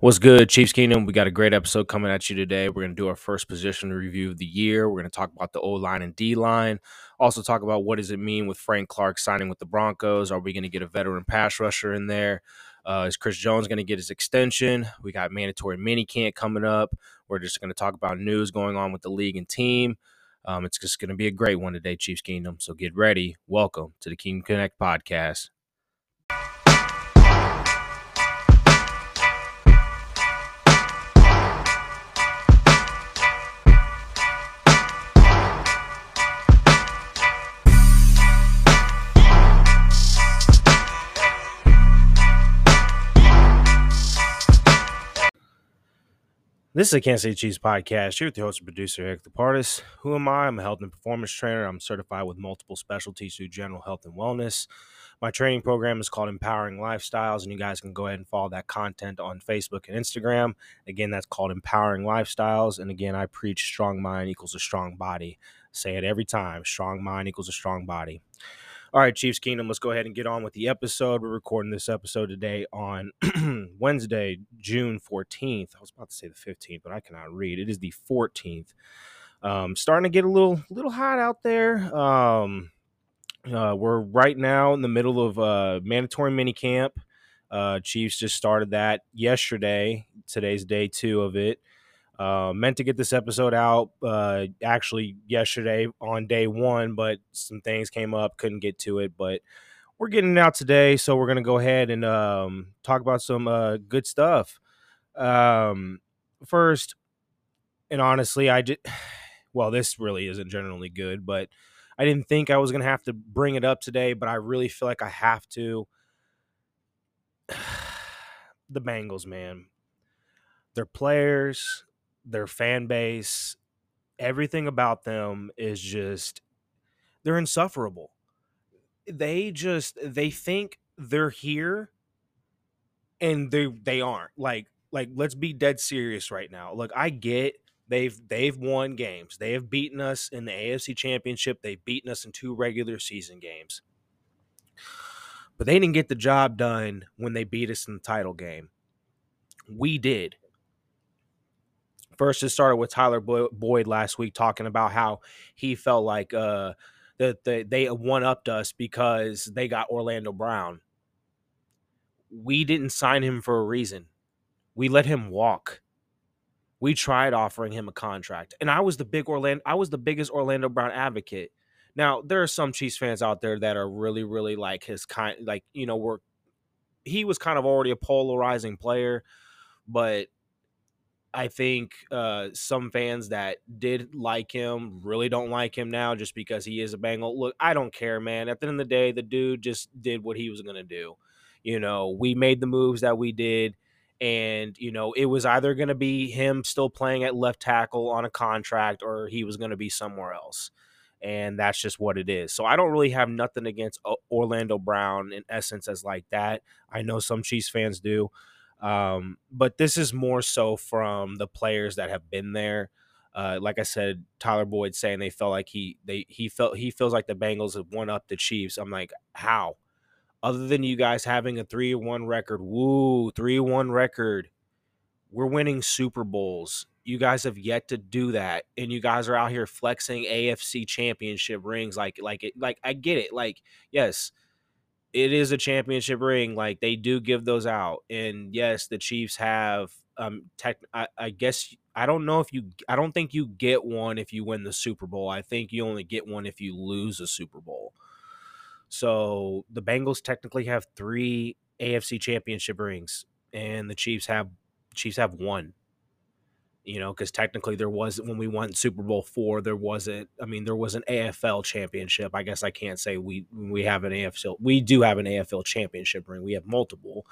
What's good, Chiefs Kingdom? We got a great episode coming at you today. We're going to do our first position review of the year. We're going to talk about the O line and D line. Also, talk about what does it mean with Frank Clark signing with the Broncos. Are we going to get a veteran pass rusher in there? Uh, is Chris Jones going to get his extension? We got mandatory mini camp coming up. We're just going to talk about news going on with the league and team. Um, it's just going to be a great one today, Chiefs Kingdom. So get ready. Welcome to the Kingdom Connect podcast. This is a Kansas City Chiefs podcast. Here with the host and producer, Eric Departis. Who am I? I'm a health and performance trainer. I'm certified with multiple specialties through general health and wellness. My training program is called Empowering Lifestyles, and you guys can go ahead and follow that content on Facebook and Instagram. Again, that's called Empowering Lifestyles. And again, I preach strong mind equals a strong body. Say it every time strong mind equals a strong body. All right, Chiefs Kingdom, let's go ahead and get on with the episode. We're recording this episode today on Wednesday, June 14th. I was about to say the 15th, but I cannot read. It is the 14th. Um, starting to get a little little hot out there. Um, uh, we're right now in the middle of uh, mandatory mini camp. Uh, Chiefs just started that yesterday. Today's day two of it. Uh, meant to get this episode out uh, actually yesterday on day one, but some things came up, couldn't get to it. But we're getting it out today, so we're gonna go ahead and um, talk about some uh, good stuff. Um, first, and honestly, I just well, this really isn't generally good, but I didn't think I was gonna have to bring it up today, but I really feel like I have to. the Bengals, man. Their players, their fan base, everything about them is just they're insufferable. They just they think they're here and they they aren't. Like like let's be dead serious right now. Look, I get they've they've won games. They have beaten us in the AFC Championship. They've beaten us in two regular season games. But they didn't get the job done when they beat us in the title game. We did. First, it started with Tyler Boyd last week talking about how he felt like uh, that the, they one upped us because they got Orlando Brown. We didn't sign him for a reason. We let him walk. We tried offering him a contract, and I was the big Orlando. I was the biggest Orlando Brown advocate. Now there are some Chiefs fans out there that are really, really like his kind, like you know, we're he was kind of already a polarizing player, but I think uh, some fans that did like him really don't like him now just because he is a Bengal. Look, I don't care, man. At the end of the day, the dude just did what he was going to do. You know, we made the moves that we did. And, you know, it was either going to be him still playing at left tackle on a contract or he was going to be somewhere else. And that's just what it is. So I don't really have nothing against Orlando Brown in essence as like that. I know some Chiefs fans do. Um, but this is more so from the players that have been there. Uh, like I said, Tyler Boyd saying they felt like he they he felt he feels like the Bengals have won up the Chiefs. I'm like, how? Other than you guys having a three one record, woo, three one record, we're winning Super Bowls. You guys have yet to do that, and you guys are out here flexing AFC Championship rings. Like, like it, like I get it. Like, yes, it is a championship ring. Like they do give those out, and yes, the Chiefs have. Um, tech. I, I guess I don't know if you. I don't think you get one if you win the Super Bowl. I think you only get one if you lose a Super Bowl. So the Bengals technically have three AFC championship rings, and the Chiefs have Chiefs have one you know, because technically there was when we won Super Bowl four, there wasn't. I mean, there was an AFL championship. I guess I can't say we we have an AFL. We do have an AFL championship ring. We have multiple,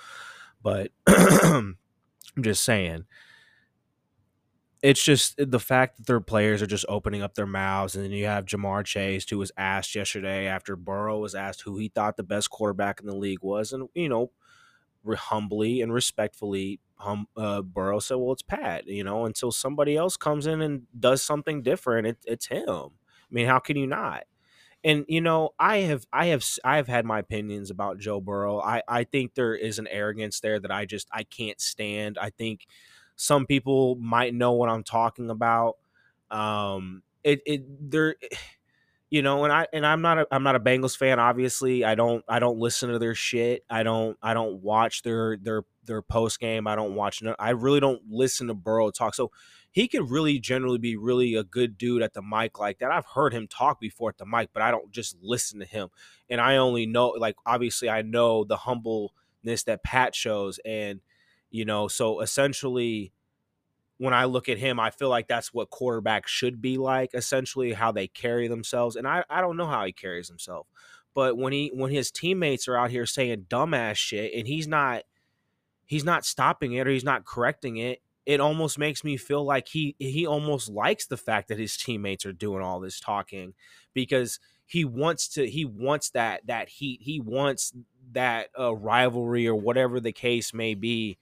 but I'm just saying. It's just eh, the fact that their players are just opening up their mouths, and then you have Ja'Marr Chase, who was asked yesterday after Burrow was asked who he thought the best quarterback in the league was, and you know, humbly and respectfully hum, uh, Burrow said, "Well, it's Pat." You know, until somebody else comes in and does something different, it, it's him. I mean, how can you not? and you know, I have I have I have had my opinions about Joe Burrow. I I think there is an arrogance there that I just I can't stand. I think some people might know what I'm talking about. Um, it it there you know and i and i'm not a i'm not a bengals fan obviously i don't i don't listen to their shit i don't i don't watch their their their post game i don't watch no, i really don't listen to burrow talk so he could really generally be really a good dude at the mic like that i've heard him talk before at the mic but i don't just listen to him and i only know like obviously i know the humbleness that pat shows and you know so essentially when I look at him, I feel like that's what quarterbacks should be like, essentially how they carry themselves. And I, I don't know how he carries himself. But when he when his teammates are out here saying dumbass shit and he's not he's not stopping it or he's not correcting it, it almost makes me feel like he he almost likes the fact that his teammates are doing all this talking because he wants to he wants that that heat he wants that uh, rivalry or whatever the case may be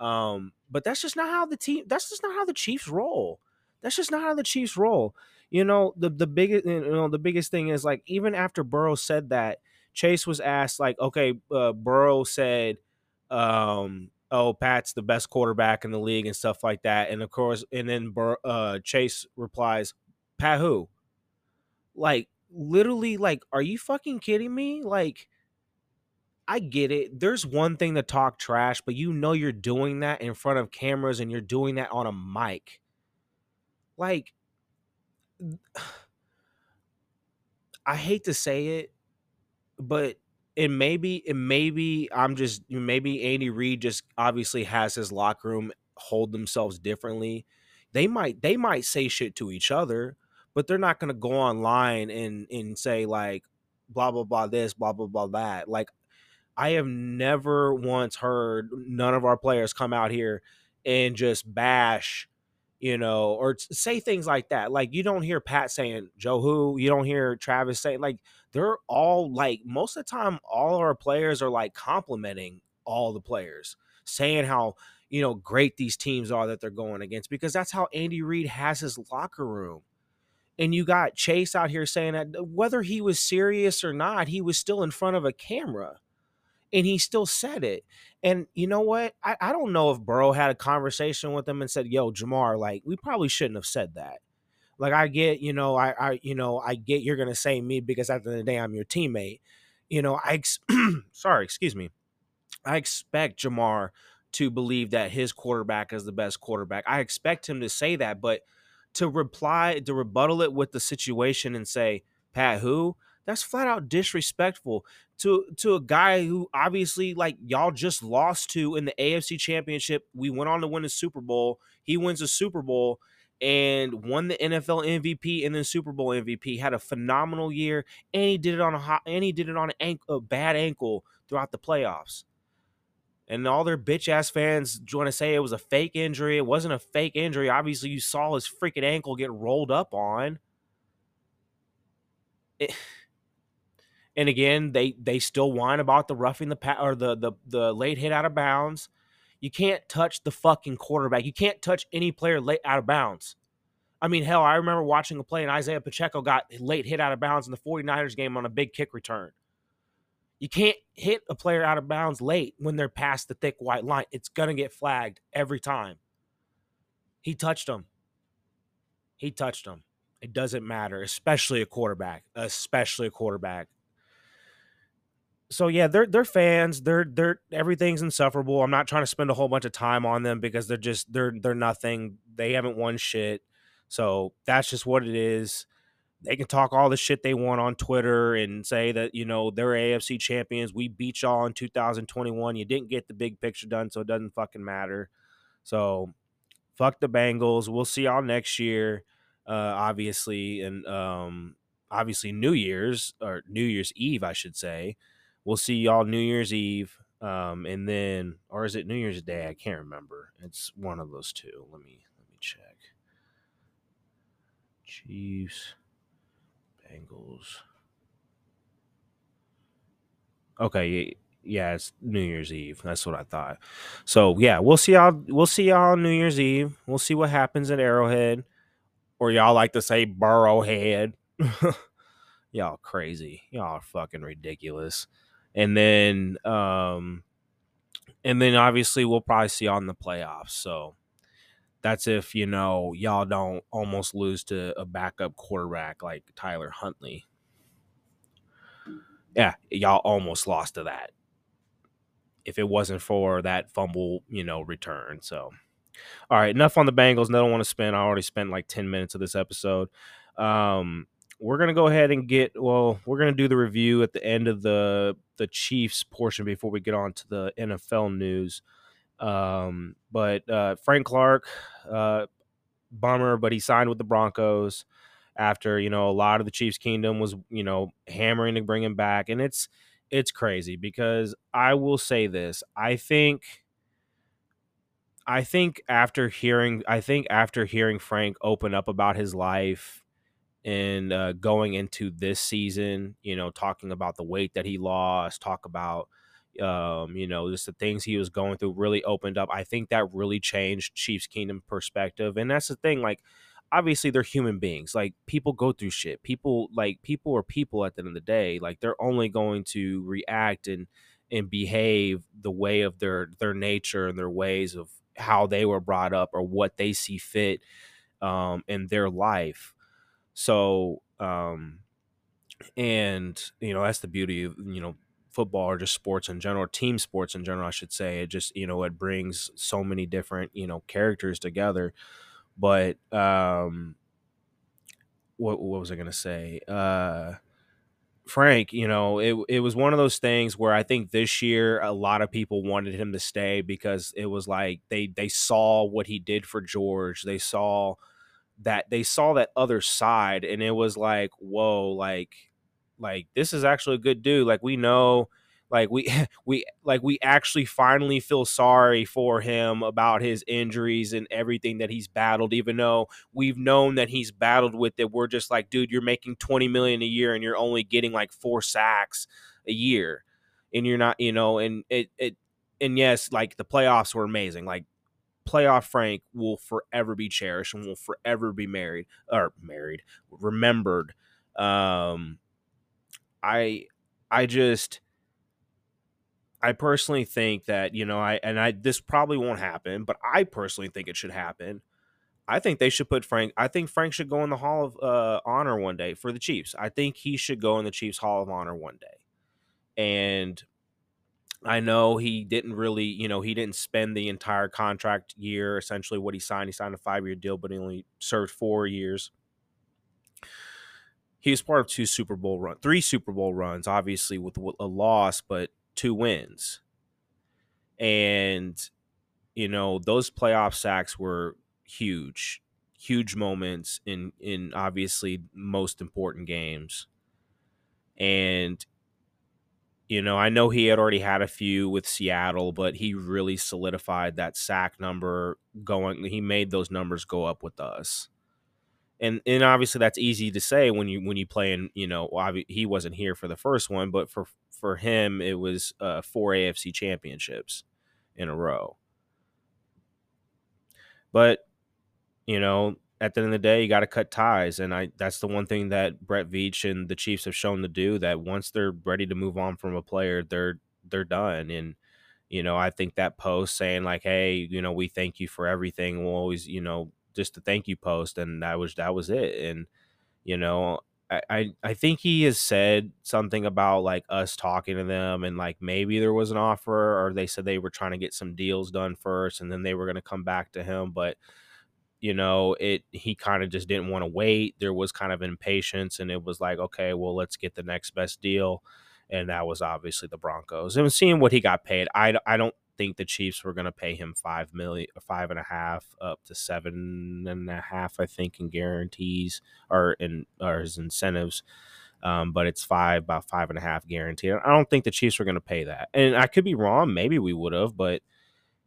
um, but that's just not how the team. That's just not how the Chiefs roll. That's just not how the Chiefs roll. You know, the the biggest you know the biggest thing is like even after Burrow said that, Chase was asked like, okay, uh, Burrow said, um, oh, Pat's the best quarterback in the league and stuff like that, and of course, and then uh, Chase replies, Pat who? Like literally, like, are you fucking kidding me? Like I get it. There's one thing to talk trash, but you know you're doing that in front of cameras and you're doing that on a mic. Like, I hate to say it, but it maybe it maybe I'm just maybe Andy Reid just obviously has his locker room hold themselves differently. They might they might say shit to each other, but they're not gonna go online and and say like blah blah blah this blah blah blah that. Like I have never once heard none of our players come out here and just bash, you know, or say things like that. Like you don't hear Pat saying Joe who, you don't hear Travis saying like they're all like most of the time all our players are like complimenting all the players, saying how you know great these teams are that they're going against because that's how Andy Reid has his locker room. And you got Chase out here saying that whether he was serious or not, he was still in front of a camera and he still said it. And you know what? I, I don't know if Burrow had a conversation with him and said, "Yo, Ja'Marr, like we probably shouldn't have said that." Like I get, you know, I, I, you know, I get you're gonna say me because at the end of the day I'm your teammate. You know, I, ex- sorry, excuse me. I expect Ja'Marr to believe that his quarterback is the best quarterback. I expect him to say that, but to reply, to rebuttal it with the situation and say, Pat, who? That's flat out disrespectful to to a guy who obviously like y'all just lost to in the AFC Championship. We went on to win a Super Bowl. He wins a Super Bowl and won the NFL MVP and then Super Bowl MVP. Had a phenomenal year, and he did it on a hot, and he did it on an a bad ankle throughout the playoffs. And all their bitch ass fans want to say it was a fake injury. It wasn't a fake injury. Obviously, you saw his freaking ankle get rolled up on. It, and again, they they still whine about the roughing the pa- or the the the late hit out of bounds. You can't touch the fucking quarterback. You can't touch any player late out of bounds. I mean, hell, I remember watching a play and Isaiah Pacheco got late hit out of bounds in the 49ers game on a big kick return. You can't hit a player out of bounds late when they're past the thick white line. It's going to get flagged every time. He touched him. He touched him. It doesn't matter, especially a quarterback, especially a quarterback so yeah, they're they're fans. They're they're everything's insufferable. I'm not trying to spend a whole bunch of time on them because they're just they're they're nothing. They haven't won shit. So that's just what it is. They can talk all the shit they want on Twitter and say that, you know, they're AFC champions. We beat y'all in 2021. You didn't get the big picture done, so it doesn't fucking matter. So fuck the Bengals. We'll see y'all next year. Uh obviously and um obviously New Year's or New Year's Eve, I should say we'll see y'all New Year's Eve. Um, and then, or is it New Year's Day? I can't remember. It's one of those two. Let me let me check. Chiefs, Bengals. Okay, yeah, it's New Year's Eve. That's what I thought. So yeah, we'll see y'all. We'll see y'all on New Year's Eve. We'll see what happens at Arrowhead, or y'all like to say Burrowhead. Y'all crazy. Y'all are fucking ridiculous. And then um and then obviously we'll probably see on the playoffs. So that's if, you know, y'all don't almost lose to a backup quarterback like Tyler Huntley. Yeah, y'all almost lost to that. If it wasn't for that fumble, you know, return. So all right, enough on the Bengals. No, don't want to spend. I already spent like 10 minutes of this episode. Um, we're gonna go ahead and get well, we're gonna do the review at the end of the the Chiefs portion before we get on to the NFL news. Um, but uh, Frank Clark, uh, bummer, but he signed with the Broncos after you know a lot of the Chiefs kingdom was you know hammering to bring him back, and it's it's crazy because I will say this: I think. I think after hearing, I think after hearing Frank open up about his life and uh, going into this season, you know, talking about the weight that he lost, talk about, um, you know, just the things he was going through really opened up. I think that really changed Chiefs Kingdom perspective. And that's the thing, like, obviously they're human beings. Like, people go through shit. People, like, people are people at the end of the day. Like, they're only going to react and, and behave the way of their their nature and their ways of how they were brought up or what they see fit um, in their life. So, um, and you know that's the beauty of you know football or just sports in general, team sports in general, I should say. It just you know it brings so many different you know characters together. But um, what what was I gonna say? Uh, Frank, you know, it it was one of those things where I think this year a lot of people wanted him to stay because it was like they they saw what he did for George. They saw that they saw that other side and it was like, whoa, like like this is actually a good dude. Like we know like we we like we actually finally feel sorry for him about his injuries and everything that he's battled even though we've known that he's battled with it we're just like dude you're making 20 million a year and you're only getting like four sacks a year and you're not you know and it it and yes like the playoffs were amazing like playoff frank will forever be cherished and will forever be married or married remembered um i i just I personally think that you know I and I this probably won't happen, but I personally think it should happen. I think they should put Frank. I think Frank should go in the Hall of uh, Honor one day for the Chiefs. I think he should go in the Chiefs Hall of Honor one day. And I know he didn't really, you know, he didn't spend the entire contract year. Essentially, what he signed, he signed a five year deal, but he only served four years. He was part of two Super Bowl run, three Super Bowl runs, obviously with a loss, but two wins. And, you know, those playoff sacks were huge, huge moments in in obviously most important games. And you know, I know he had already had a few with Seattle, but he really solidified that sack number going he made those numbers go up with us. And and obviously that's easy to say when you when you play in, you know, he wasn't here for the first one, but for for him, it was uh, four AFC championships in a row. But you know, at the end of the day, you got to cut ties, and I that's the one thing that Brett Veach and the Chiefs have shown to do. That once they're ready to move on from a player, they're they're done. And you know, I think that post saying like, "Hey, you know, we thank you for everything," will always, you know, just a thank you post, and that was that was it. And you know, I, I think he has said something about like us talking to them and like maybe there was an offer or they said they were trying to get some deals done first and then they were going to come back to him but you know it he kind of just didn't want to wait there was kind of impatience and it was like okay well let's get the next best deal and that was obviously the Broncos and seeing what he got paid I, I don't think the Chiefs were going to pay him five million, five and a half, up to seven and a half, I think, in guarantees or in or his incentives. Um, but it's five, about five and a half guaranteed. I don't think the Chiefs were going to pay that, and I could be wrong. Maybe we would have, but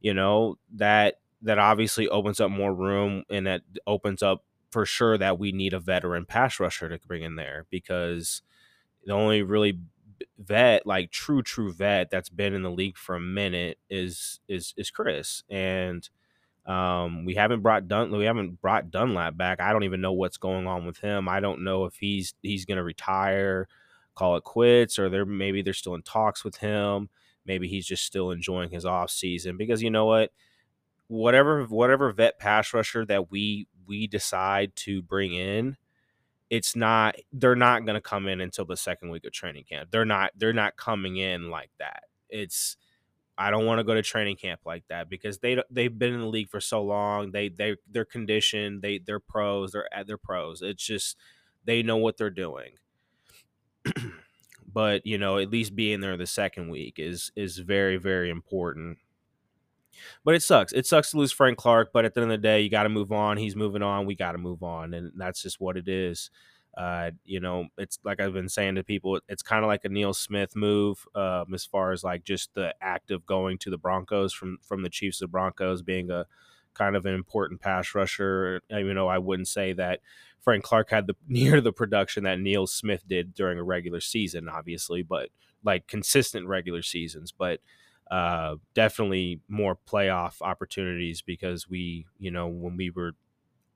you know that that obviously opens up more room, and that opens up for sure that we need a veteran pass rusher to bring in there because the only really vet, like true true vet that's been in the league for a minute is is is Chris. And Um, we haven't brought Dun we haven't brought Dunlap back. I don't even know what's going on with him. I don't know if he's he's gonna retire, call it quits, or they're maybe they're still in talks with him. Maybe he's just still enjoying his off season because you know what, whatever whatever vet pass rusher that we we decide to bring in, it's not they're not going to come in until the second week of training camp. They're not they're not coming in like that. It's I don't want to go to training camp like that because they they've been in the league for so long. They they they're conditioned. They they're pros. They're eh, at their pros. It's just they know what they're doing. but you know, at least being there the second week is is very very important. But it sucks. It sucks to lose Frank Clark. But at the end of the day, you got to move on. He's moving on. We got to move on, and that's just what it is. Uh, you know, it's like I've been saying to people, it's kind of like a Neil Smith move, um, as far as like just the act of going to the Broncos from from the Chiefs to Broncos being a kind of an important pass rusher. You know, I wouldn't say that Frank Clark had the near the production that Neil Smith did during a regular season, obviously, but like consistent regular seasons, but uh, definitely more playoff opportunities because we, you know, when we were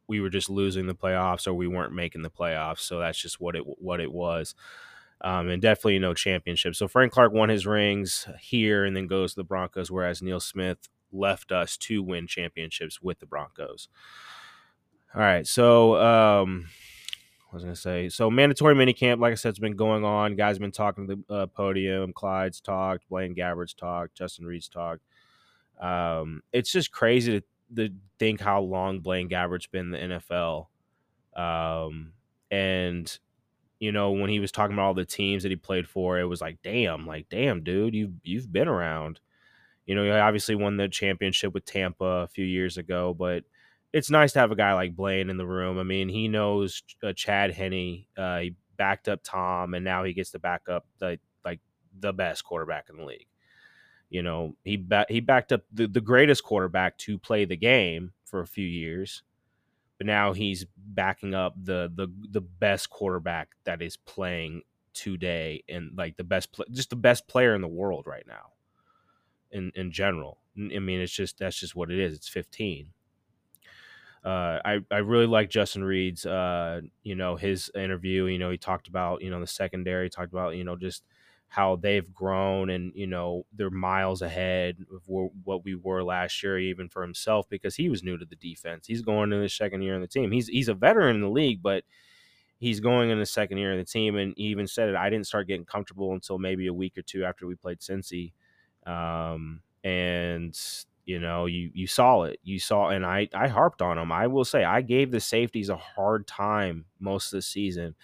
we were just losing the playoffs or we weren't making the playoffs. So that's just what it what it was. Um, and definitely no championship. So Frank Clark won his rings here and then goes to the Broncos, whereas Neil Smith left us to win championships with the Broncos. All right, so um, I was gonna say so mandatory minicamp, like I said, has been going on. Guys have been talking to the uh, podium. Clyde's talked, Blaine Gabbert's talked, Justin Reid's talked. Um, it's just crazy to the think how long Blaine Gabbert's been in the NFL. Um, and you know, when he was talking about all the teams that he played for, it was like, damn, like, damn, dude, you've you've been around. You know, he obviously won the championship with Tampa a few years ago, but it's nice to have a guy like Blaine in the room. I mean, he knows uh, Chad Henne. Uh, he backed up Tom, and now he gets to back up the like the best quarterback in the league. You know, he ba- he backed up the, the greatest quarterback to play the game for a few years, but now he's backing up the the the best quarterback that is playing today and like the best pl- just the best player in the world right now in in general. I mean, it's just that's just what it is. It's 15. Uh, I I really like Justin Reid's uh, you know his interview. You know, he talked about you know the secondary, talked about you know just how they've grown and you know they're miles ahead of what we were last year even for himself because he was new to the defense he's going in his second year in the team he's he's a veteran in the league but he's going in the second year of the team and he even said it i didn't start getting comfortable until maybe a week or two after we played cincy um, and you know you you saw it you saw and i i harped on him i will say i gave the safeties a hard time most of the season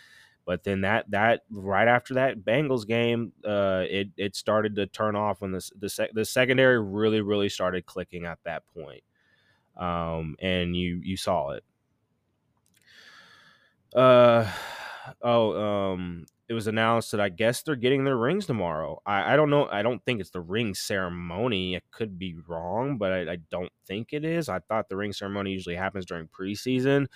but then that that right after that Bengals game, uh, it it started to turn off when the the, sec- the secondary really really started clicking at that point, um, and you you saw it. Uh oh um it was announced that I guess they're getting their rings tomorrow. I, I don't know. I don't think it's the ring ceremony. It could be wrong, but I, I don't think it is. I thought the ring ceremony usually happens during preseason.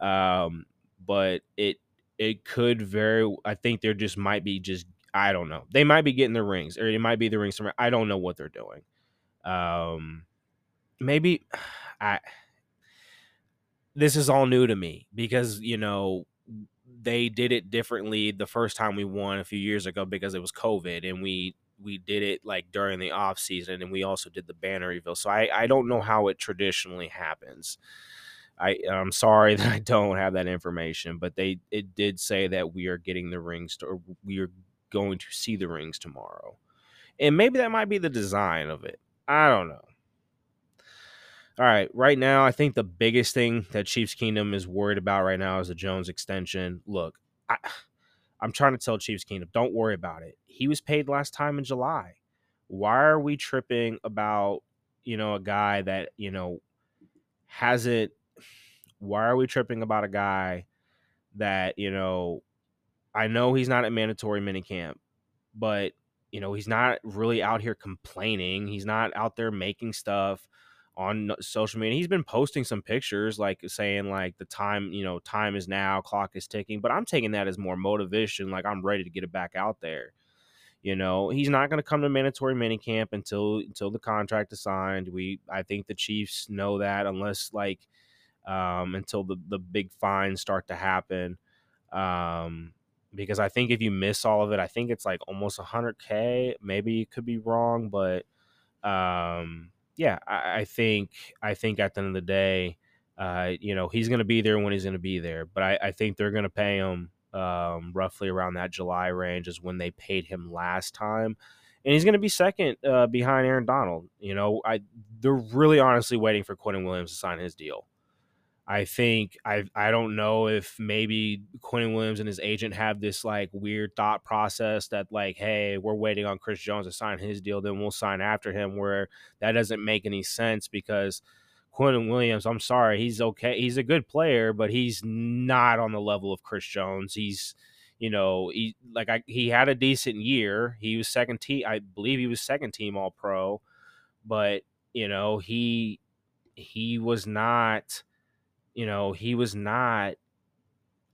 Um, but it it could very. I think there just might be just. I don't know. They might be getting their rings, or it might be the ring From, I don't know what they're doing. Um, maybe I. This is all new to me because you know they did it differently the first time we won a few years ago because it was COVID and we we did it like during the off season and we also did the banner reveal. So I I don't know how it traditionally happens. I I'm sorry that I don't have that information, but they it did say that we are getting the rings to, or we are going to see the rings tomorrow. And maybe that might be the design of it. I don't know. All right, right now I think the biggest thing that Chiefs Kingdom is worried about right now is the Jones extension. Look, I I'm trying to tell Chiefs Kingdom, don't worry about it. He was paid last time in July. Why are we tripping about, you know, a guy that, you know, hasn't why are we tripping about a guy that, you know, I know he's not at mandatory minicamp, but you know, he's not really out here complaining. He's not out there making stuff on social media. He's been posting some pictures like saying like the time, you know, time is now, clock is ticking, but I'm taking that as more motivation like I'm ready to get it back out there. You know, he's not going to come to mandatory minicamp until until the contract is signed. We I think the Chiefs know that unless like um, until the the big fines start to happen. Um, because I think if you miss all of it, I think it's like almost 100k. Maybe you could be wrong, but um, yeah, I, I, think I think at the end of the day, uh, you know, he's going to be there when he's going to be there. But I, I think they're going to pay him um, roughly around that July range is when they paid him last time. And he's going to be second uh, behind Aaron Donald. You know, I they're really honestly waiting for Quinnen Williams to sign his deal. I think I I don't know if maybe Quinnen Williams and his agent have this like weird thought process that like, hey, we're waiting on Chris Jones to sign his deal, then we'll sign after him. Where that doesn't make any sense because Quinnen Williams, I'm sorry, he's okay, he's a good player, but he's not on the level of Chris Jones. He's you know he like I, he had a decent year. He was second team, I believe he was second team All Pro, but you know he he was not you know, he was not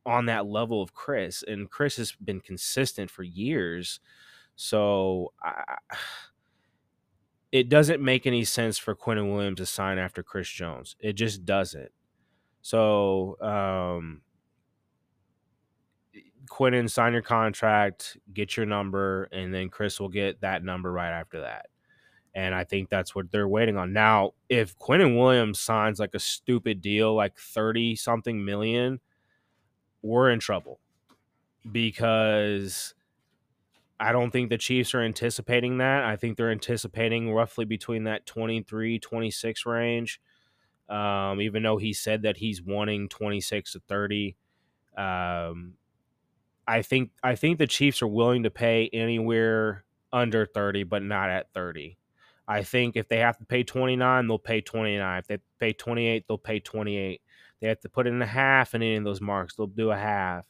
on that level of Chris, and Chris has been consistent for years. So I, it doesn't make any sense for Quinnen Williams to sign after Chris Jones. It just doesn't. So um, Quinnen, sign your contract, get your number, and then Chris will get that number right after that. And I think that's what they're waiting on. Now, if Quinnen Williams signs like a stupid deal, like 30 something million, we're in trouble because I don't think the Chiefs are anticipating that. I think they're anticipating roughly between that 23, 26 range. Um, even though he said that he's wanting 26 to 30. Um, I think I think the Chiefs are willing to pay anywhere under 30, but not at 30. I think if they have to pay 29, they'll pay 29. If they pay 28, they'll pay 28. They have to put in a half in any of those marks, they'll do a half.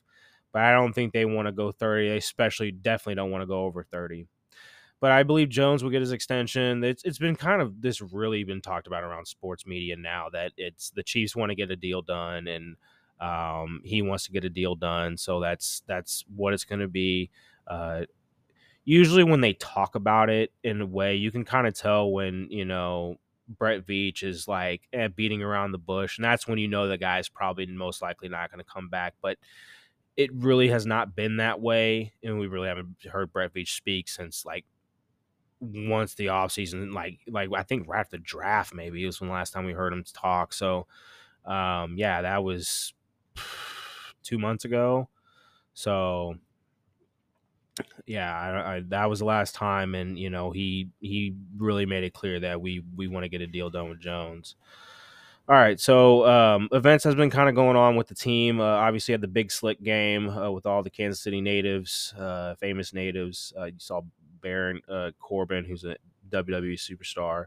But I don't think they want to go 30. They especially definitely don't want to go over 30. But I believe Jones will get his extension. It's it's been kind of this really been talked about around sports media now that it's the Chiefs want to get a deal done and um, he wants to get a deal done. So that's that's what it's going to be. Uh, usually when they talk about it in a way, you can kind of tell when, you know, Brett Veach is like eh, beating around the bush. And that's when you know the guy's probably most likely not going to come back. But it really has not been that way. And we really haven't heard Brett Veach speak since like once the offseason, like, like I think right after the draft, maybe it was when the last time we heard him talk. So, um, yeah, that was two months ago. So, yeah, I, I, that was the last time, and you know he he really made it clear that we we want to get a deal done with Jones. All right, so um, events has been kind of going on with the team. Uh, obviously, had the big slick game uh, with all the Kansas City natives, uh, famous natives. Uh, you saw Baron uh, Corbin, who's a WWE superstar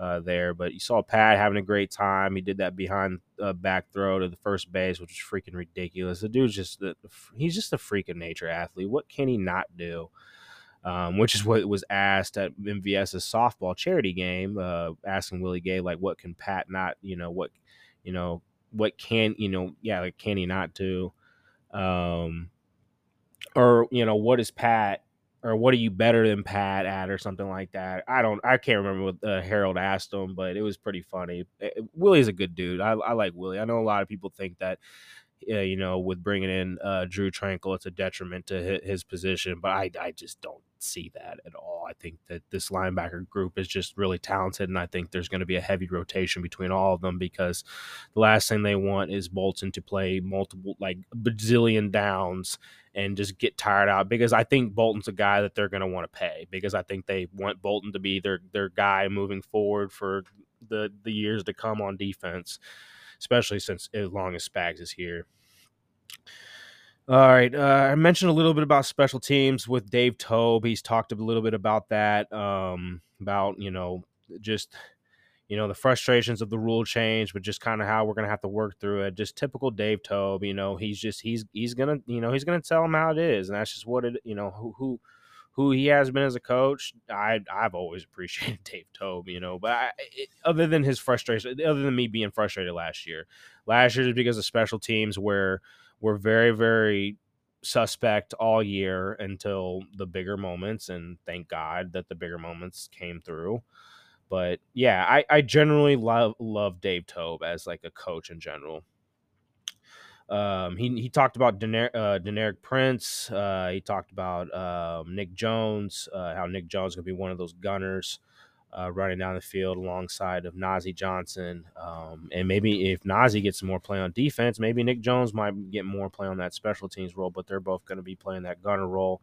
uh, there. But you saw Pat having a great time. He did that behind uh, back throw to the first base, which is freaking ridiculous. The dude's just the, he's just a freaking nature athlete. What can he not do? Um, which is what was asked at MVS's softball charity game, uh, asking Willie Gay like, what can Pat not, you know, what, you know, what can you know, yeah, like, can he not do? Um, or you know, what is Pat or what are you better than Pat at or something like that. I don't I can't remember what uh, Harold asked him, but it was pretty funny. Eh, eh, Willie's a good dude. I, I like Willie. I know a lot of people think that uh, you know with bringing in uh, Drue Tranquill, it's a detriment to his position, but I I just don't see that at all. I think that this linebacker group is just really talented, and I think there's going to be a heavy rotation between all of them because the last thing they want is Bolton to play multiple, like bazillion downs and just get tired out because I think Bolton's a guy that they're going to want to pay because I think they want Bolton to be their their guy moving forward for the the years to come on defense, especially since as long as Spags is here. All right. Uh, I mentioned a little bit about special teams with Dave Toub. He's talked a little bit about that, um, about, you know, just, you know, the frustrations of the rule change, but just kind of how we're going to have to work through it. Just typical Dave Toub, you know, he's just, he's, he's going to, you know, he's going to tell him how it is. And that's just what it, you know, who, who, who he has been as a coach. I, I've always appreciated Dave Toub, you know, but I, it, other than his frustration, other than me being frustrated last year, last year is because of special teams where, we're very, very suspect all year until the bigger moments, and thank God that the bigger moments came through. But yeah, I, I generally love love Dave Toub as like a coach in general. Um, he he talked about Dener- uh, Prince. Uh, he talked about um, Nick Jones, uh, how Nick Jones is going to be one of those gunners uh, running down the field alongside of Nazeeh Johnson. Um, and maybe if Nazeeh gets more play on defense, maybe Nick Jones might get more play on that special teams role. But they're both going to be playing that gunner role.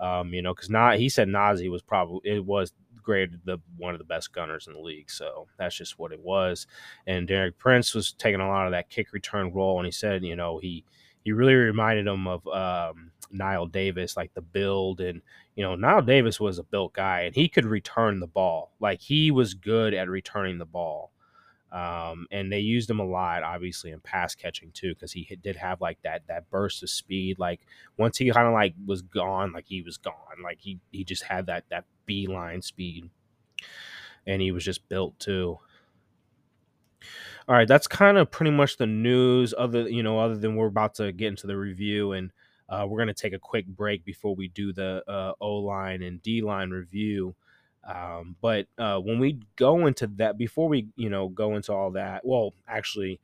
Um, you know, because not he said Nazeeh was probably it was the one of the best gunners in the league. So that's just what it was. And Derek Prince was taking a lot of that kick return role, and he said, you know, he he really reminded him of um, Knile Davis, like the build, and you know, Knile Davis was a built guy, and he could return the ball. Like he was good at returning the ball. Um, and they used him a lot, obviously, in pass catching too, because he did have like that that burst of speed. Like once he kind of like was gone, like he was gone. Like he he just had that that beeline speed, and he was just built too. All right, that's kind of pretty much the news. Other you know, other than we're about to get into the review, and uh, we're gonna take a quick break before we do the uh, O line and D line review. Um, but uh, when we go into that, before we you know go into all that, well, actually,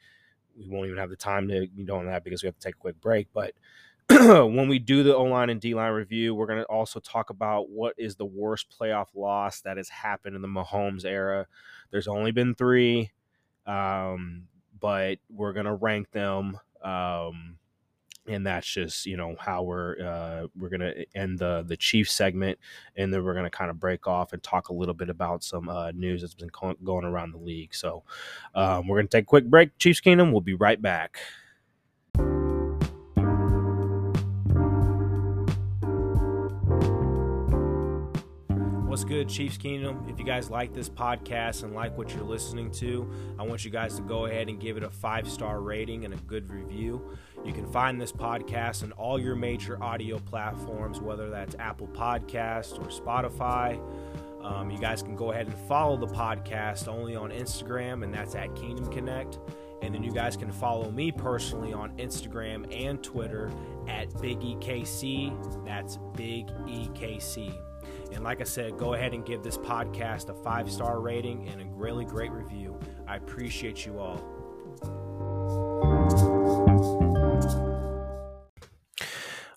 we won't even have the time to go on that because we have to take a quick break. But when we do the O line and D line review, we're going to also talk about what is the worst playoff loss that has happened in the Mahomes era. There's only been three, um, but we're going to rank them. Um, and that's just you know how we're uh, we're gonna end the the chief segment, and then we're gonna kind of break off and talk a little bit about some uh, news that's been going around the league. So um, we're gonna take a quick break. Chiefs Kingdom. We'll be right back. What's good, Chiefs Kingdom? If you guys like this podcast and like what you're listening to, I want you guys to go ahead and give it a five star rating and a good review. You can find this podcast on all your major audio platforms, whether that's Apple Podcast or Spotify. Um, you guys can go ahead and follow the podcast only on Instagram, and that's at Kingdom Connect. And then you guys can follow me personally on Instagram and Twitter at Big EKC. That's Big EKC. And like I said, go ahead and give this podcast a five star rating and a really great review. I appreciate you all.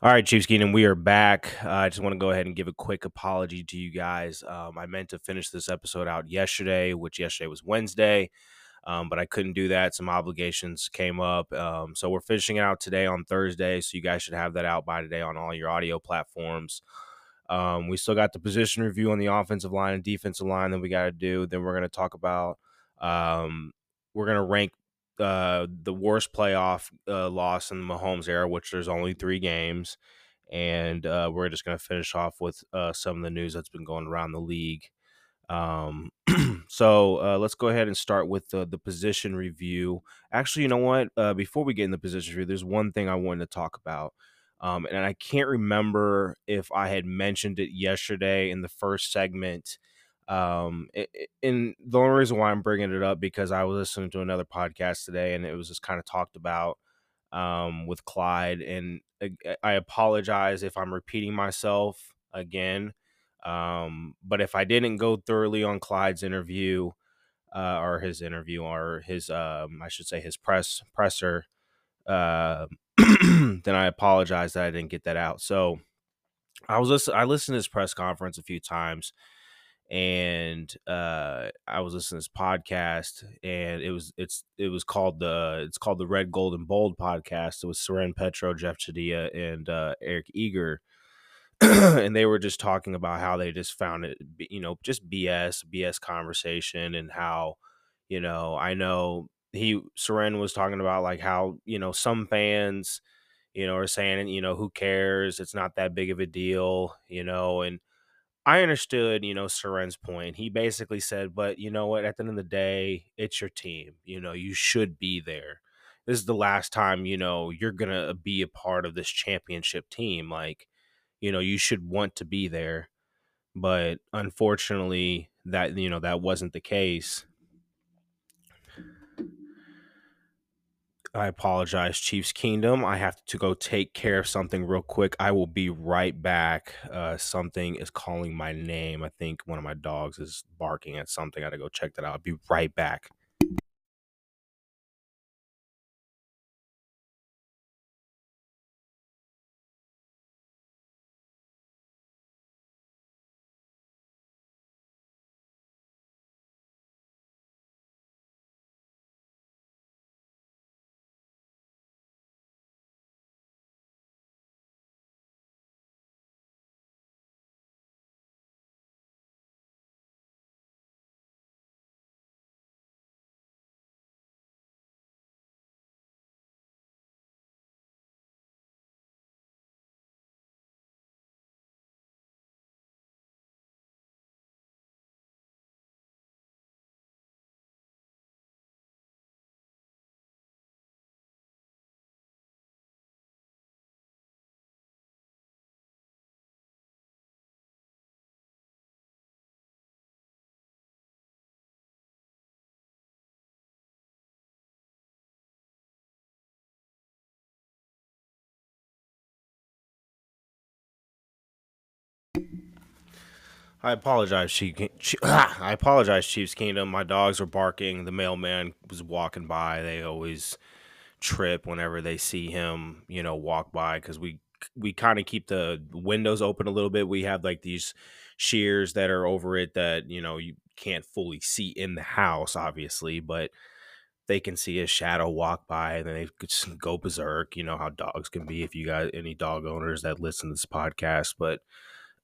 All right, Chiefs Kingdom, we are back. Uh, I just want to go ahead and give a quick apology to you guys. Um, I meant to finish this episode out yesterday, which yesterday was Wednesday, um, but I couldn't do that. Some obligations came up. Um, so we're finishing it out today on Thursday. So you guys should have that out by today on all your audio platforms. Um, we still got the position review on the offensive line and defensive line that we got to do. Then we're going to talk about, um, we're going to rank uh, the worst playoff uh, loss in the Mahomes era, which there's only three games. And uh, we're just going to finish off with uh, some of the news that's been going around the league. Um, so uh, let's go ahead and start with the, the position review. Actually, you know what? Uh, before we get in the position review, there's one thing I wanted to talk about. Um, and I can't remember if I had mentioned it yesterday in the first segment. Um, and the only reason why I'm bringing it up because I was listening to another podcast today, and it was just kind of talked about um, with Clyde. And I apologize if I'm repeating myself again. Um, but if I didn't go thoroughly on Clyde's interview, uh, or his interview, or his, um, I should say, his press presser, uh, then I apologize that I didn't get that out. So I was listen- I listened to this press conference a few times, and uh, I was listening to this podcast, and it was it's it was called the it's called the Red Gold and Bold podcast. It was Soren Petro, Jeff Chadiha, and uh, Eric Eager. and they were just talking about how they just found it, you know, just BS, BS conversation, and how, you know, I know he Soren was talking about like how you know some fans you know are saying you know who cares? It's not that big of a deal you know and I understood you know Soren's point. He basically said but you know what? At the end of the day it's your team. You know you should be there. This is the last time you know you're gonna be a part of this championship team. Like you know you should want to be there. But unfortunately that you know that wasn't the case I apologize, Chiefs Kingdom. I have to go take care of something real quick. I will be right back. Uh, something is calling my name. I think one of my dogs is barking at something. I gotta go check that out. I'll be right back. I apologize, Chief. I apologize, Chiefs Kingdom. My dogs are barking. The mailman was walking by. They always trip whenever they see him, you know, walk by because we we kind of keep the windows open a little bit. We have like these shears that are over it that you know you can't fully see in the house, obviously, but they can see a shadow walk by and then they just go berserk. You know how dogs can be. If you got any dog owners that listen to this podcast, but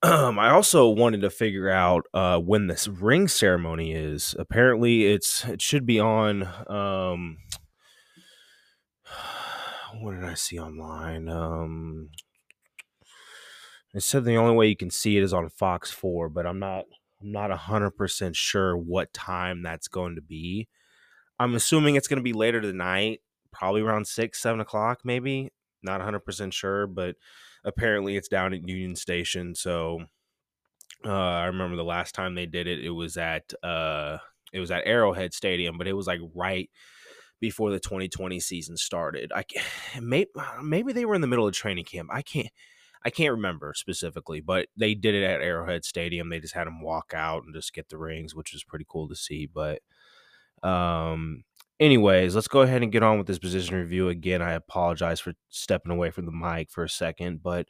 um, I also wanted to figure out uh, when this ring ceremony is. Apparently, it's it should be on. Um, what did I see online? Um, it said the only way you can see it is on Fox Four, but I'm not. I'm not hundred percent sure what time that's going to be. I'm assuming it's going to be later tonight, probably around six, seven o'clock, maybe. Not hundred percent sure, but apparently it's down at Union Station. So uh, I remember the last time they did it, it was at uh, it was at Arrowhead Stadium, but it was like right before the 2020 season started. I maybe maybe they were in the middle of training camp. I can't I can't remember specifically, but they did it at Arrowhead Stadium. They just had them walk out and just get the rings, which was pretty cool to see. But um, anyways, let's go ahead and get on with this position review again. I apologize for stepping away from the mic for a second, but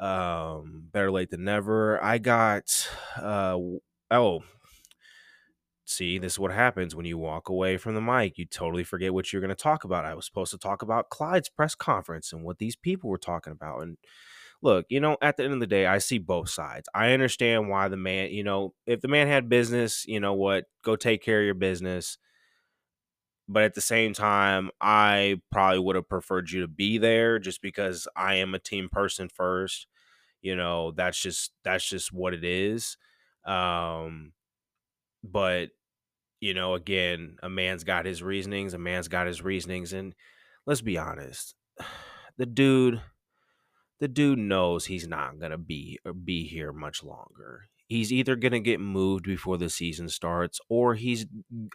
um, better late than never. I got uh oh see this is what happens when you walk away from the mic you totally forget what you're going to talk about i was supposed to talk about clyde's press conference and what these people were talking about and look you know at the end of the day i see both sides i understand why the man you know if the man had business you know what go take care of your business but at the same time, I probably would have preferred you to be there just because I am a team person first. You know, that's just that's just what it is. Um but you know, again, a man's got his reasonings, a man's got his reasonings and let's be honest. The dude the dude knows he's not to be be here much longer he's either going to get moved before the season starts or he's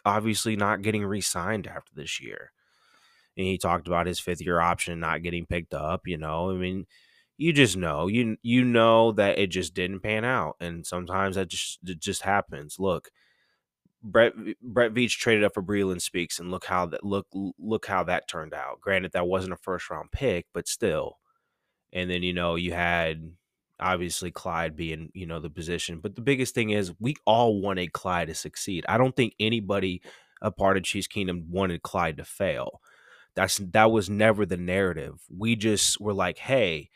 obviously not getting re-signed after this year. And he talked about his fifth year option not getting picked up, you know. I mean, you just know. You you know that it just didn't pan out and sometimes that just it just happens. Look, Brett Brett Veach traded up for Breeland Speaks and look how that look look how that turned out. Granted that wasn't a first round pick, but still. And then you know, you had obviously Clyde being, you know, the position. But the biggest thing is we all wanted Clyde to succeed. I don't think anybody a part of Chiefs Kingdom wanted Clyde to fail. That's that was never the narrative. We just were like, hey,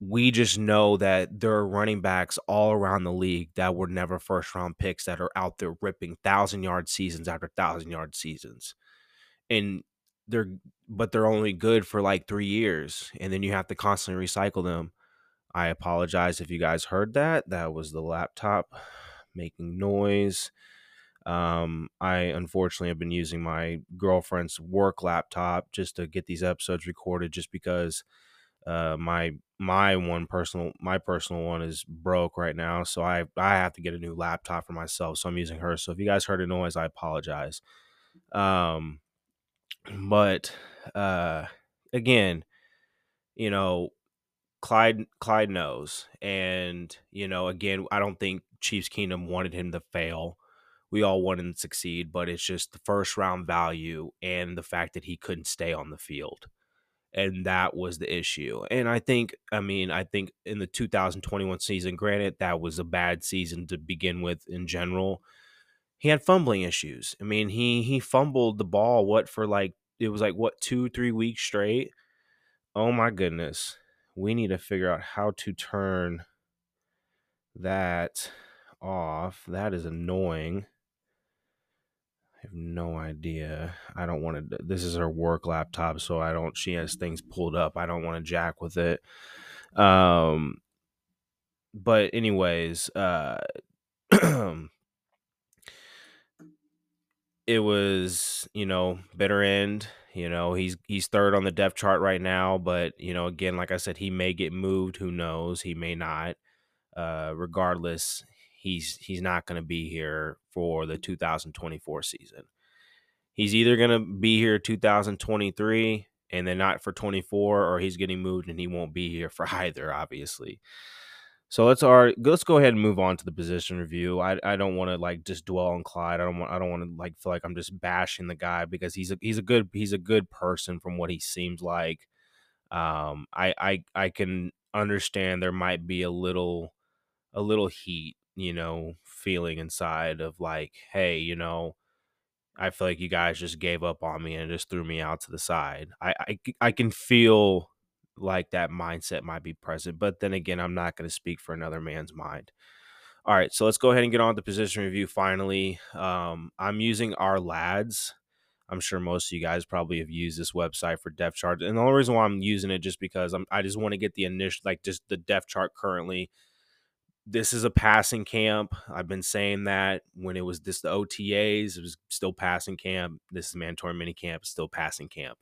we just know that there are running backs all around the league that were never first round picks that are out there ripping thousand yard seasons after thousand yard seasons. And they're but they're only good for like three years and then you have to constantly recycle them I apologize if you guys heard that. That was the laptop making noise. Um, I unfortunately have been using my girlfriend's work laptop just to get these episodes recorded, just because uh, my my one personal my personal one is broke right now, so I I have to get a new laptop for myself. So I'm using her. So if you guys heard a noise, I apologize. Um, But uh, again, you know, Clyde Clyde knows, and you know, again, I don't think Chiefs Kingdom wanted him to fail. We all wanted him to succeed, but it's just the first round value and the fact that he couldn't stay on the field and that was the issue. And I think, I mean, I think in the 2021 season, granted, that was a bad season to begin with in general. He had fumbling issues. I mean, he he fumbled the ball what for like it was like what two three weeks straight. Oh my goodness, we need to figure out how to turn that off. That is annoying. I have no idea. I don't want to. This is her work laptop, so I don't. She has things pulled up. I don't want to jack with it. Um, but anyways, uh, it was you know bitter end. You know he's he's third on the depth chart right now, but you know again, like I said, he may get moved. Who knows? He may not. Uh, regardless, he's he's not going to be here for the 2024 season he's either going to be here 2023 and then not for 24 or he's getting moved and he won't be here for either obviously so let's our let's go ahead and move on to the position review. I, I don't want to like just dwell on Clyde. I don't want I don't want to like feel like I'm just bashing the guy because he's a he's a good he's a good person from what he seems like. Um I I I can understand there might be a little a little heat, you know, feeling inside of like, hey, you know, I feel like you guys just gave up on me and just threw me out to the side. I I, I can feel like that mindset might be present, but then again, I'm not going to speak for another man's mind. All right, so let's go ahead and get on the position review finally. Um, I'm using Ourlads. I'm sure most of you guys probably have used this website for depth chart, and the only reason why I'm using it just because I'm I just want to get the initial like just the depth chart currently this is a passing camp. I've been saying that when it was this the OTAs, it was still passing camp. This is mandatory mini camp, still passing camp.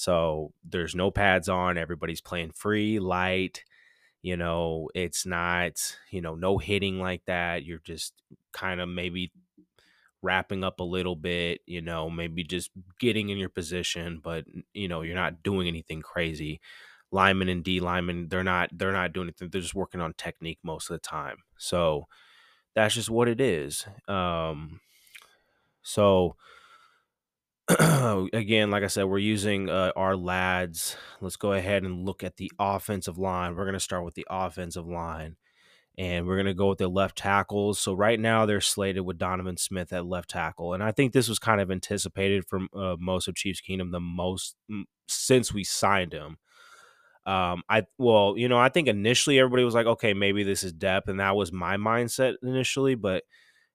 So there's no pads on. Everybody's playing free, light. You know, it's not, you know, no hitting like that. You're just kind of maybe wrapping up a little bit, you know, maybe just getting in your position, but, you know, you're not doing anything crazy linemen and D linemen, they're not they're not doing anything. They're just working on technique most of the time. So that's just what it is. Um, so again, like I said, we're using uh, Ourlads. Let's go ahead and look at the offensive line. We're going to start with the offensive line. And we're going to go with the left tackles. So right now they're slated with Donovan Smith at left tackle, and I think this was kind of anticipated from uh, most of Chiefs Kingdom the most since we signed him. Um, I well, you know, I think initially everybody was like, okay, maybe this is depth, and that was my mindset initially. But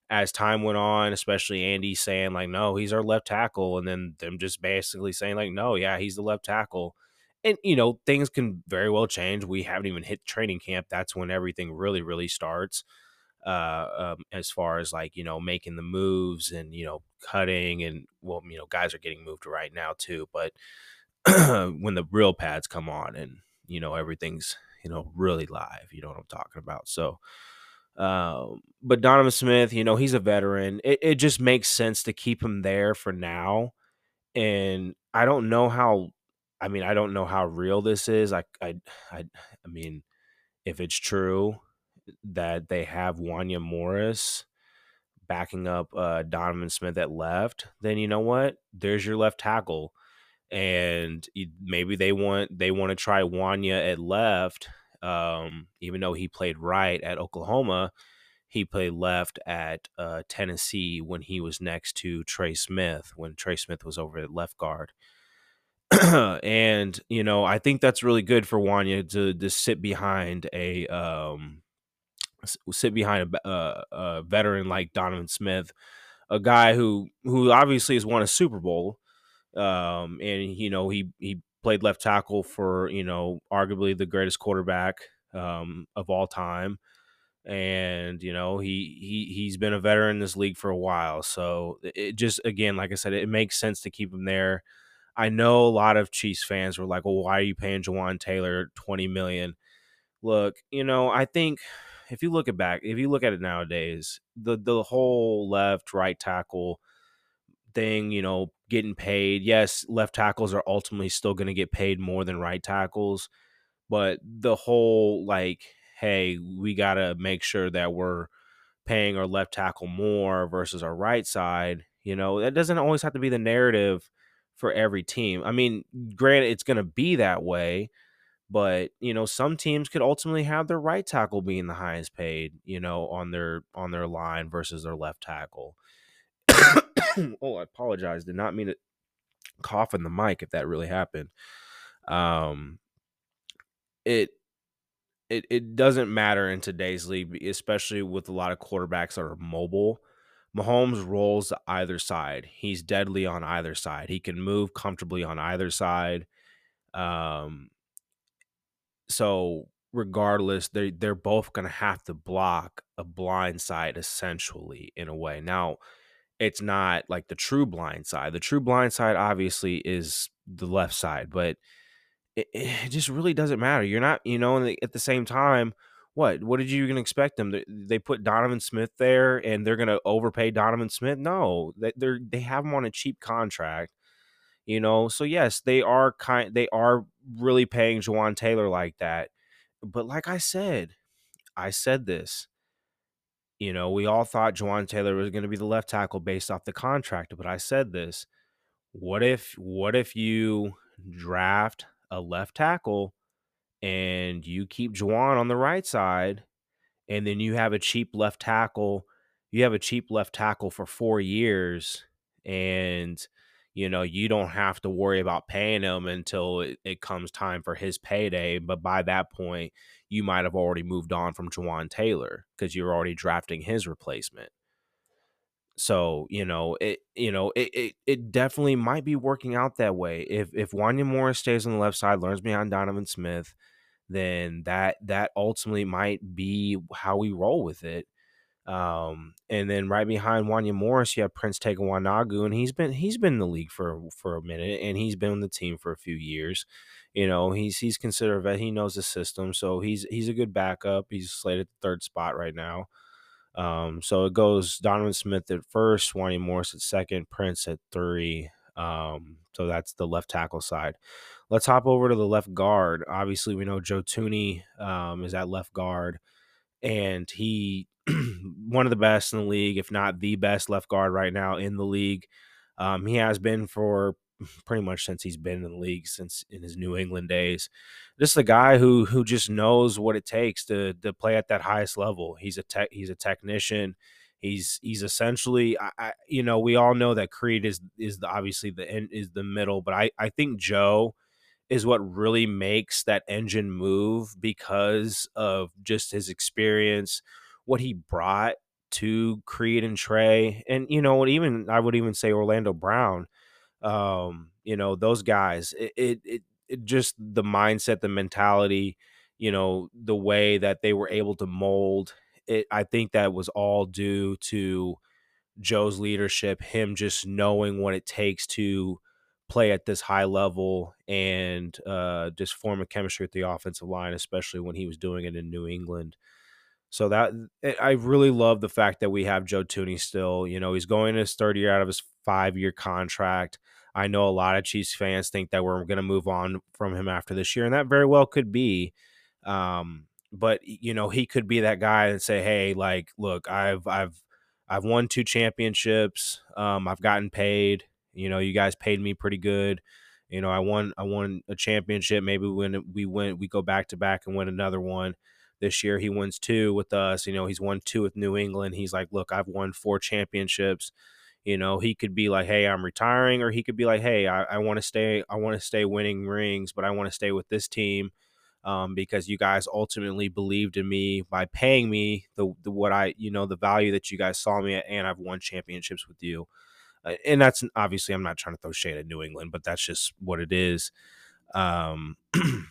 as time went on, especially Andy saying like, no, he's our left tackle, and then them just basically saying like, no, yeah, he's the left tackle. And you know, things can very well change. We haven't even hit training camp. That's when everything really, really starts. Uh, um, as far as like you know, making the moves and you know, cutting and well, you know, guys are getting moved right now too, but when the real pads come on and you know everything's you know really live you know what i'm talking about so um but donovan smith you know he's a veteran. It, it just makes sense to keep him there for now. And i don't know how i mean i don't know how real this is. I i i, I mean if it's true that they have wanya morris backing up uh, donovan smith at left then you know what? There's your left tackle. And maybe they want they want to try Wanya at left. Um, even though he played right at Oklahoma, he played left at uh, Tennessee when he was next to Trey Smith when Trey Smith was over at left guard. and you know, I think that's really good for Wanya to to sit behind a um, sit behind a, uh, a veteran like Donovan Smith, a guy who who obviously has won a Super Bowl um, and you know he he played left tackle for you know arguably the greatest quarterback um, of all time, and you know he he he's been a veteran in this league for a while. So it just again, like I said, it makes sense to keep him there. I know a lot of Chiefs fans were like, "Well, why are you paying Jawaan Taylor twenty million? Look, you know, I think if you look at back, if you look at it nowadays, the the whole left right tackle thing, you know, getting paid. Yes, left tackles are ultimately still going to get paid more than right tackles, but the whole like, hey, we got to make sure that we're paying our left tackle more versus our right side. You know, that doesn't always have to be the narrative for every team. I mean, granted, it's going to be that way, but you know, some teams could ultimately have their right tackle being the highest paid, you know, on their on their line versus their left tackle. oh, I apologize. Did not mean to cough in the mic if that really happened. Um, it it it doesn't matter in today's league, especially with a lot of quarterbacks that are mobile. Mahomes rolls to either side. He's deadly on either side. He can move comfortably on either side. Um, so regardless, they they're both gonna have to block a blind side essentially in a way. Now, it's not like the true blind side. The true blind side obviously is the left side, but it, eh, it just really doesn't matter. You're not, you know, and at the same time, what what did you even expect them? They put Donovan Smith there, and they're gonna overpay Donovan Smith? No, they they have him on a cheap contract, you know. So yes, they are kind, they are really paying Jawaan Taylor like that. But like I said, I said this. You know, we all thought Jawaan Taylor was going to be the left tackle based off the contract, but I said this. What if what if you draft a left tackle and you keep Jawaan on the right side and then you have a cheap left tackle, you have a cheap left tackle for 4 years and you know, you don't have to worry about paying him until it, it comes time for his payday. But by that point, you might have already moved on from Jawaan Taylor because you're already drafting his replacement. So, you know, it you know, it, it it definitely might be working out that way. If if Wanya Morris stays on the left side, learns behind Donovan Smith, then that that ultimately might be how we roll with it. Um, and then right behind Wanya Morris, you have Prince Tega Wanogho, and he's been he's been in the league for for a minute, and he's been on the team for a few years. You know, he's he's considered a vet. He knows the system, so he's he's a good backup. He's slated the third spot right now. Um, so it goes Donovan Smith at first, Wanya Morris at second, Prince at three. Um, so that's the left tackle side. Let's hop over to the left guard. Obviously, we know Joe Thuney um, is at left guard, and he one of the best in the league, if not the best left guard right now in the league. Um, he has been for pretty much since he's been in the league since in his New England days. This is a guy who who just knows what it takes to to play at that highest level. He's a tech he's a technician. He's he's essentially I, I, you know we all know that Creed is is the, obviously the end is the middle, but I I think Joe is what really makes that engine move because of just his experience, what he brought to Creed and Trey, and you know, even I would even say Orlando Brown. Um, you know, those guys. It, it it it just the mindset, the mentality, you know, the way that they were able to mold. It. I think that was all due to Joe's leadership, him just knowing what it takes to play at this high level and uh, just form a chemistry at the offensive line, especially when he was doing it in New England. So that eh, I really love the fact that we have Joe Thuney still. You know, he's going his third year out of his five year contract. I know a lot of Chiefs fans think that we're going to move on from him after this year, and that very well could be. Um, but you know, he could be that guy and say, "Hey, like, look, I've I've I've won two championships. Um, I've gotten paid. You know, you guys paid me pretty good. You know, I won I won a championship. Maybe when we win, we go back to back and win another one." This year he wins two with us. You know, he's won two with New England. He's like, look, I've won four championships. You know, he could be like, hey, I'm retiring, or he could be like, hey, I, I want to stay, I want to stay winning rings, but I want to stay with this team. Um, because you guys ultimately believed in me by paying me the, the what I you know the value that you guys saw me at, and I've won championships with you, and that's obviously I'm not trying to throw shade at New England, but that's just what it is. Um,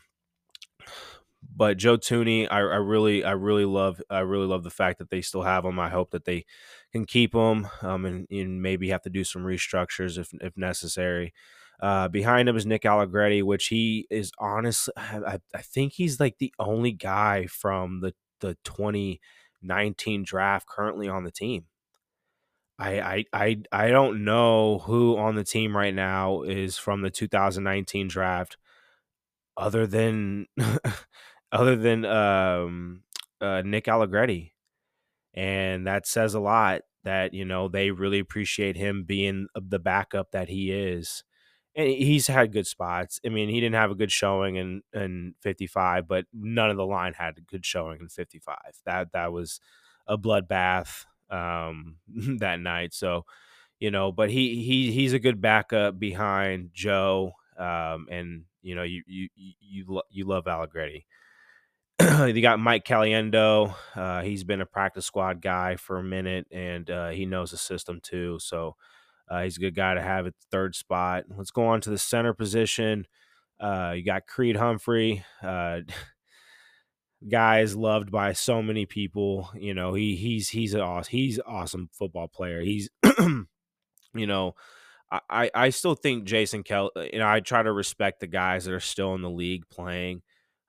but Joe Thuney, I, I, really, I really love, I really love the fact that they still have him. I hope that they can keep him, um, and, and maybe have to do some restructures if if necessary. Uh, behind him is Nick Allegretti, which he is honestly, I, I think he's like the only guy from the the 2019 draft currently on the team. I, I I I don't know who on the team right now is from the 2019 draft, other than other than um, uh, Nick Allegretti, and that says a lot. That you know they really appreciate him being the backup that he is, and he's had good spots. I mean, he didn't have a good showing in in 55, but none of the line had a good showing in 55. That that was a bloodbath um, that night. So, you know, but he he he's a good backup behind Joe, um, and you know, you you you you, love Allegretti. you got Mike Caliendo. Uh, he's been a practice squad guy for a minute, and uh, he knows the system too. So uh, he's a good guy to have at the third spot. Let's go on to the center position. Uh, you got Creed Humphrey. Uh, guy is loved by so many people. You know, he he's he's an awesome he's awesome football player. He's you know, I I still think Jason Kell. You know, I try to respect the guys that are still in the league playing.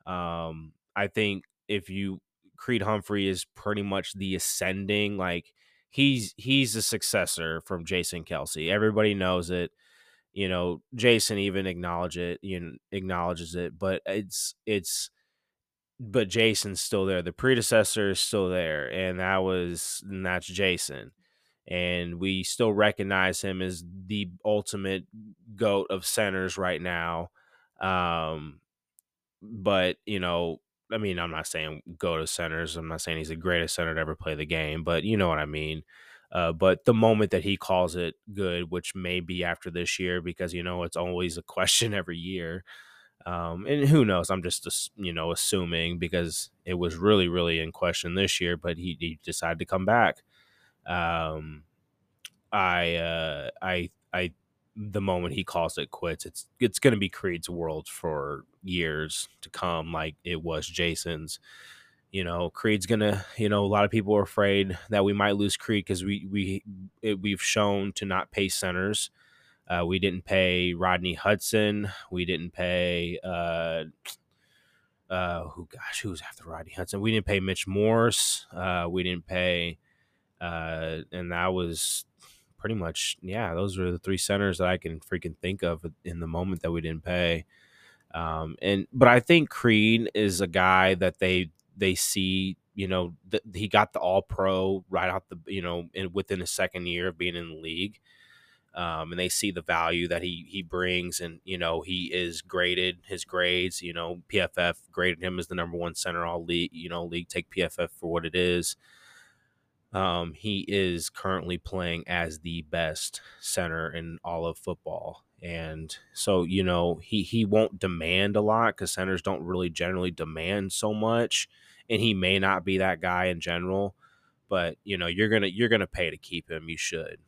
Um, I think if you Creed Humphrey is pretty much the ascending, like he's he's a successor from Jason Kelce. Everybody knows it. You know, Jason even acknowledge it, you know, acknowledges it, but it's it's but Jason's still there. The predecessor is still there, and that was and that's Jason. And we still recognize him as the ultimate goat of centers right now. Um, but you know, I mean, I'm not saying go to centers. I'm not saying he's the greatest center to ever play the game, but you know what I mean. Uh, but the moment that he calls it good, which may be after this year, because you know it's always a question every year. Um, and who knows? I'm just you know assuming because it was really really in question this year, but he, he decided to come back. Um, I uh, I I the moment he calls it quits, it's it's going to be Creed's world for years to come, like it was Jason's. You know, Creed's gonna. You know, a lot of people are afraid that we might lose Creed because we we it, we've shown to not pay centers. Uh, we didn't pay Rodney Hudson. We didn't pay. Uh, uh, who gosh, who was after Rodney Hudson? We didn't pay Mitch Morse. Uh, we didn't pay, uh, and that was pretty much, yeah, those were the three centers that I can freaking think of in the moment that we didn't pay. Um, and but I think Creed is a guy that they they see, you know, th- he got the All Pro right out the, you know, in, within a second year of being in the league. Um, and they see the value that he he brings, and you know he is graded his grades. You know PFF graded him as the number one center all league. You know league take PFF for what it is. Um, he is currently playing as the best center in all of football. And so, you know, he, he won't demand a lot because centers don't really generally demand so much. And he may not be that guy in general, but you know, you're gonna you're gonna pay to keep him. You should.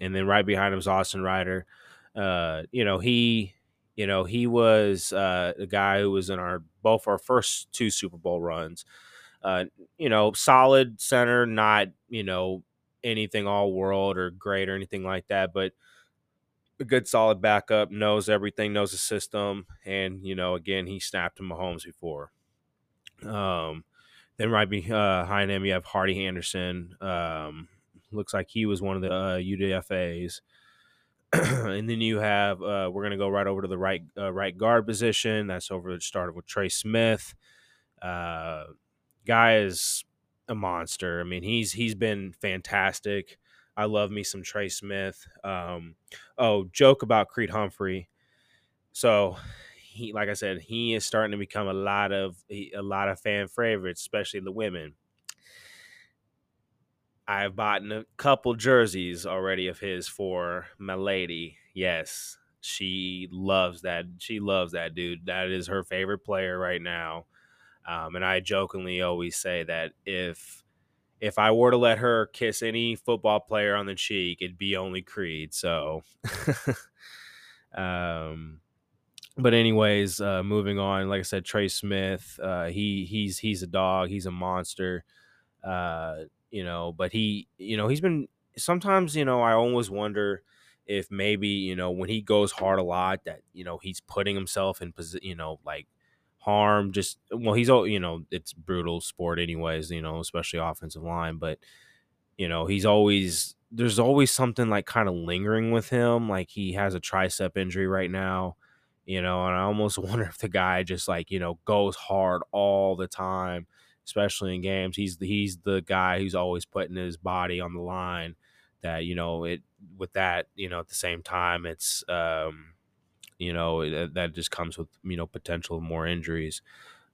And then right behind him is Austin Reiter. Uh, you know, he you know, he was uh, a guy who was in our both our first two Super Bowl runs uh, you know, solid center, not, you know, anything all world or great or anything like that, but a good solid backup, knows everything, knows the system. And, you know, again, he snapped to Mahomes before. Um, then right behind him, you have Hardy Anderson. Um, looks like he was one of the uh, UDFA's. and then you have uh, we're gonna go right over to the right uh, right guard position. That's over started with Trey Smith. Uh, guy is a monster. I mean, he's he's been fantastic. I love me some Trey Smith. Um, oh, joke about Creed Humphrey. So he, like I said, he is starting to become a lot of a lot of fan favorites, especially the women. I've bought a couple jerseys already of his for my lady. Yes, she loves that. She loves that dude. That is her favorite player right now. Um, and I jokingly always say that if if I were to let her kiss any football player on the cheek, it'd be only Creed. So, um, but anyways, uh, moving on. Like I said, Trey Smith, uh, he he's he's a dog. He's a monster. Uh, you know, but he, you know, he's been sometimes. You know, I always wonder if maybe you know when he goes hard a lot that you know he's putting himself in position. You know, like harm. Just well, he's all you know it's brutal sport anyways. You know, especially offensive line, but you know he's always there's always something like kind of lingering with him. Like he has a tricep injury right now, you know, and I almost wonder if the guy just like, you know, goes hard all the time, especially in games. He's the, he's the guy who's always putting his body on the line that, you know, it with that, you know, at the same time, it's, um, you know, it, that just comes with, you know, potential more injuries.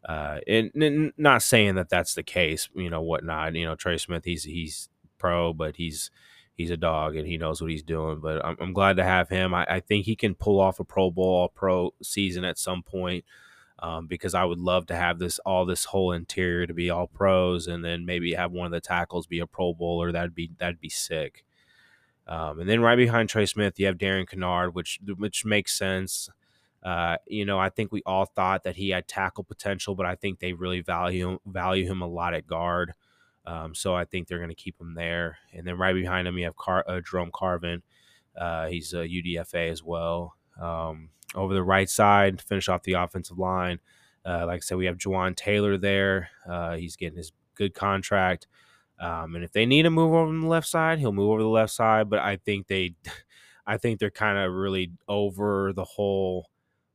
Uh, and, and, not saying that that's the case, you know, whatnot. You know, Trey Smith, he's he's pro, but he's he's a dog and he knows what he's doing. But I'm, I'm glad to have him. I, I, think he can pull off a Pro Bowl, Pro season at some point. Um, because I would love to have this all this whole interior to be all pros, and then maybe have one of the tackles be a Pro Bowler. That'd be that'd be sick. Um, and then right behind Trey Smith, you have Darian Kinnard, which which makes sense. Uh, you know, I think we all thought that he had tackle potential, but I think they really value value him a lot at guard. Um, so I think they're going to keep him there. And then right behind him, you have Car- uh, Jerome Carvin. Uh, he's a UDFA as well. Um, over the right side, to finish off the offensive line, uh, like I said, we have Jawaan Taylor there. Uh, he's getting his good contract. Um, and if they need to move over on the left side, he'll move over the left side. But I think they, I think they're kind of really over the whole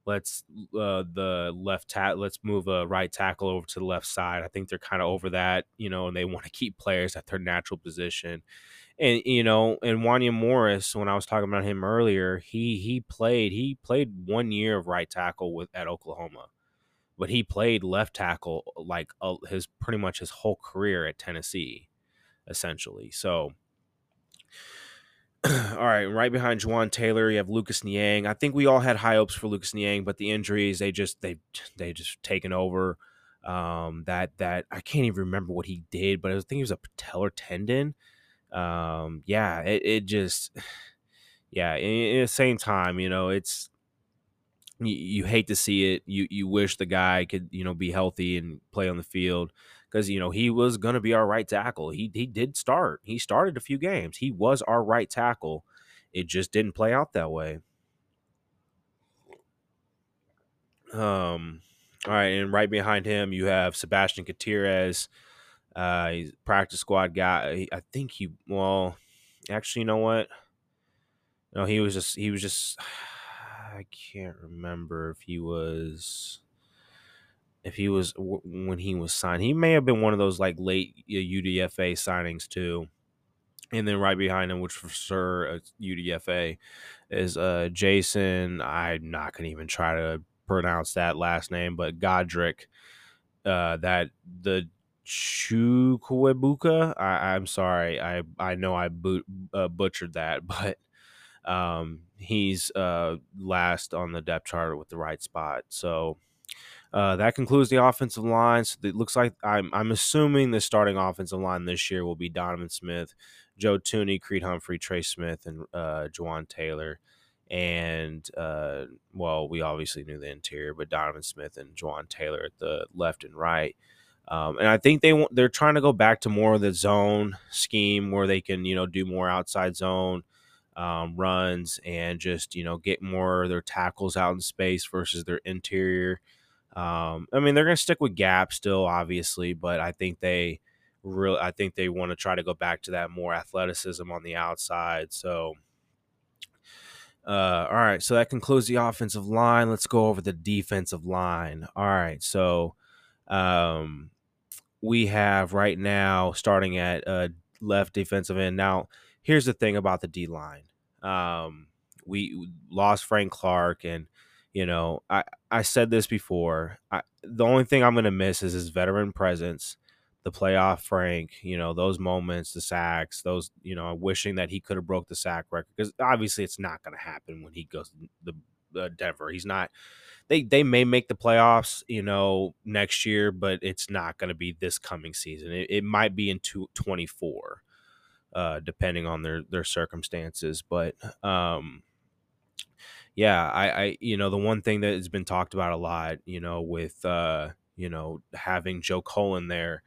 let's uh, the left tat let's move a right tackle over to the left side. I think they're kind of over that, you know, and they want to keep players at their natural position. And you know, and Wanya Morris, when I was talking about him earlier, he he played he played one year of right tackle with at Oklahoma, but he played left tackle like uh, his pretty much his whole career at Tennessee, essentially. So all right, right behind Jawaan Taylor, you have Lucas Niang. I think we all had high hopes for Lucas Niang, but the injuries they just they they just taken over. Um, that that I can't even remember what he did, but I think it was a patellar tendon. Um, yeah, it, it just yeah. In, in the same time, you know, it's you, you hate to see it. You you wish the guy could you know be healthy and play on the field because you know he was going to be our right tackle. He he did start. He started a few games. He was our right tackle. It just didn't play out that way. Um. All right, and right behind him you have Sebastian Gutierrez. Uh, he's practice squad guy. I think he well, actually, you know what? No, he was just he was just. I can't remember if he was if he was when he was signed. He may have been one of those like late UDFA signings too. And then right behind him, which for sure UDFA, is uh Jason. I'm not gonna even try to pronounce that last name, but Godric. Uh, that the Chukwuebuka. I, I'm sorry. I I know I boot, uh, butchered that, but um, he's uh last on the depth chart with the right spot. So uh, that concludes the offensive line. So it looks like I'm, I'm assuming the starting offensive line this year will be Donovan Smith, Joe Thuney, Creed Humphrey, Trey Smith, and uh, Jawaan Taylor. And, uh, well, we obviously knew the interior, but Donovan Smith and Jawaan Taylor at the left and right. Um, and I think they want, they're trying to go back to more of the zone scheme where they can, you know, do more outside zone um, runs and just, you know, get more of their tackles out in space versus their interior. Um, I mean, they're going to stick with gap still, obviously, but I think they really, I think they want to try to go back to that more athleticism on the outside. So, uh, all right, so that concludes the offensive line. Let's go over the defensive line. All right, so um, we have right now starting at uh, left defensive end. Now, here's the thing about the D line. Um, we lost Frank Clark, and you know, I I said this before. I, the only thing I'm going to miss is his veteran presence, the playoff Frank. You know, those moments, the sacks, those. You know, wishing that he could have broke the sack record because obviously it's not going to happen when he goes to the uh, Denver. He's not. They they may make the playoffs, you know, next year, but it's not going to be this coming season. It, it might be in two, 24, uh, depending on their their circumstances. But um, yeah, I, I, you know, the one thing that has been talked about a lot, you know, with, uh, you know, having Joe Cullen there,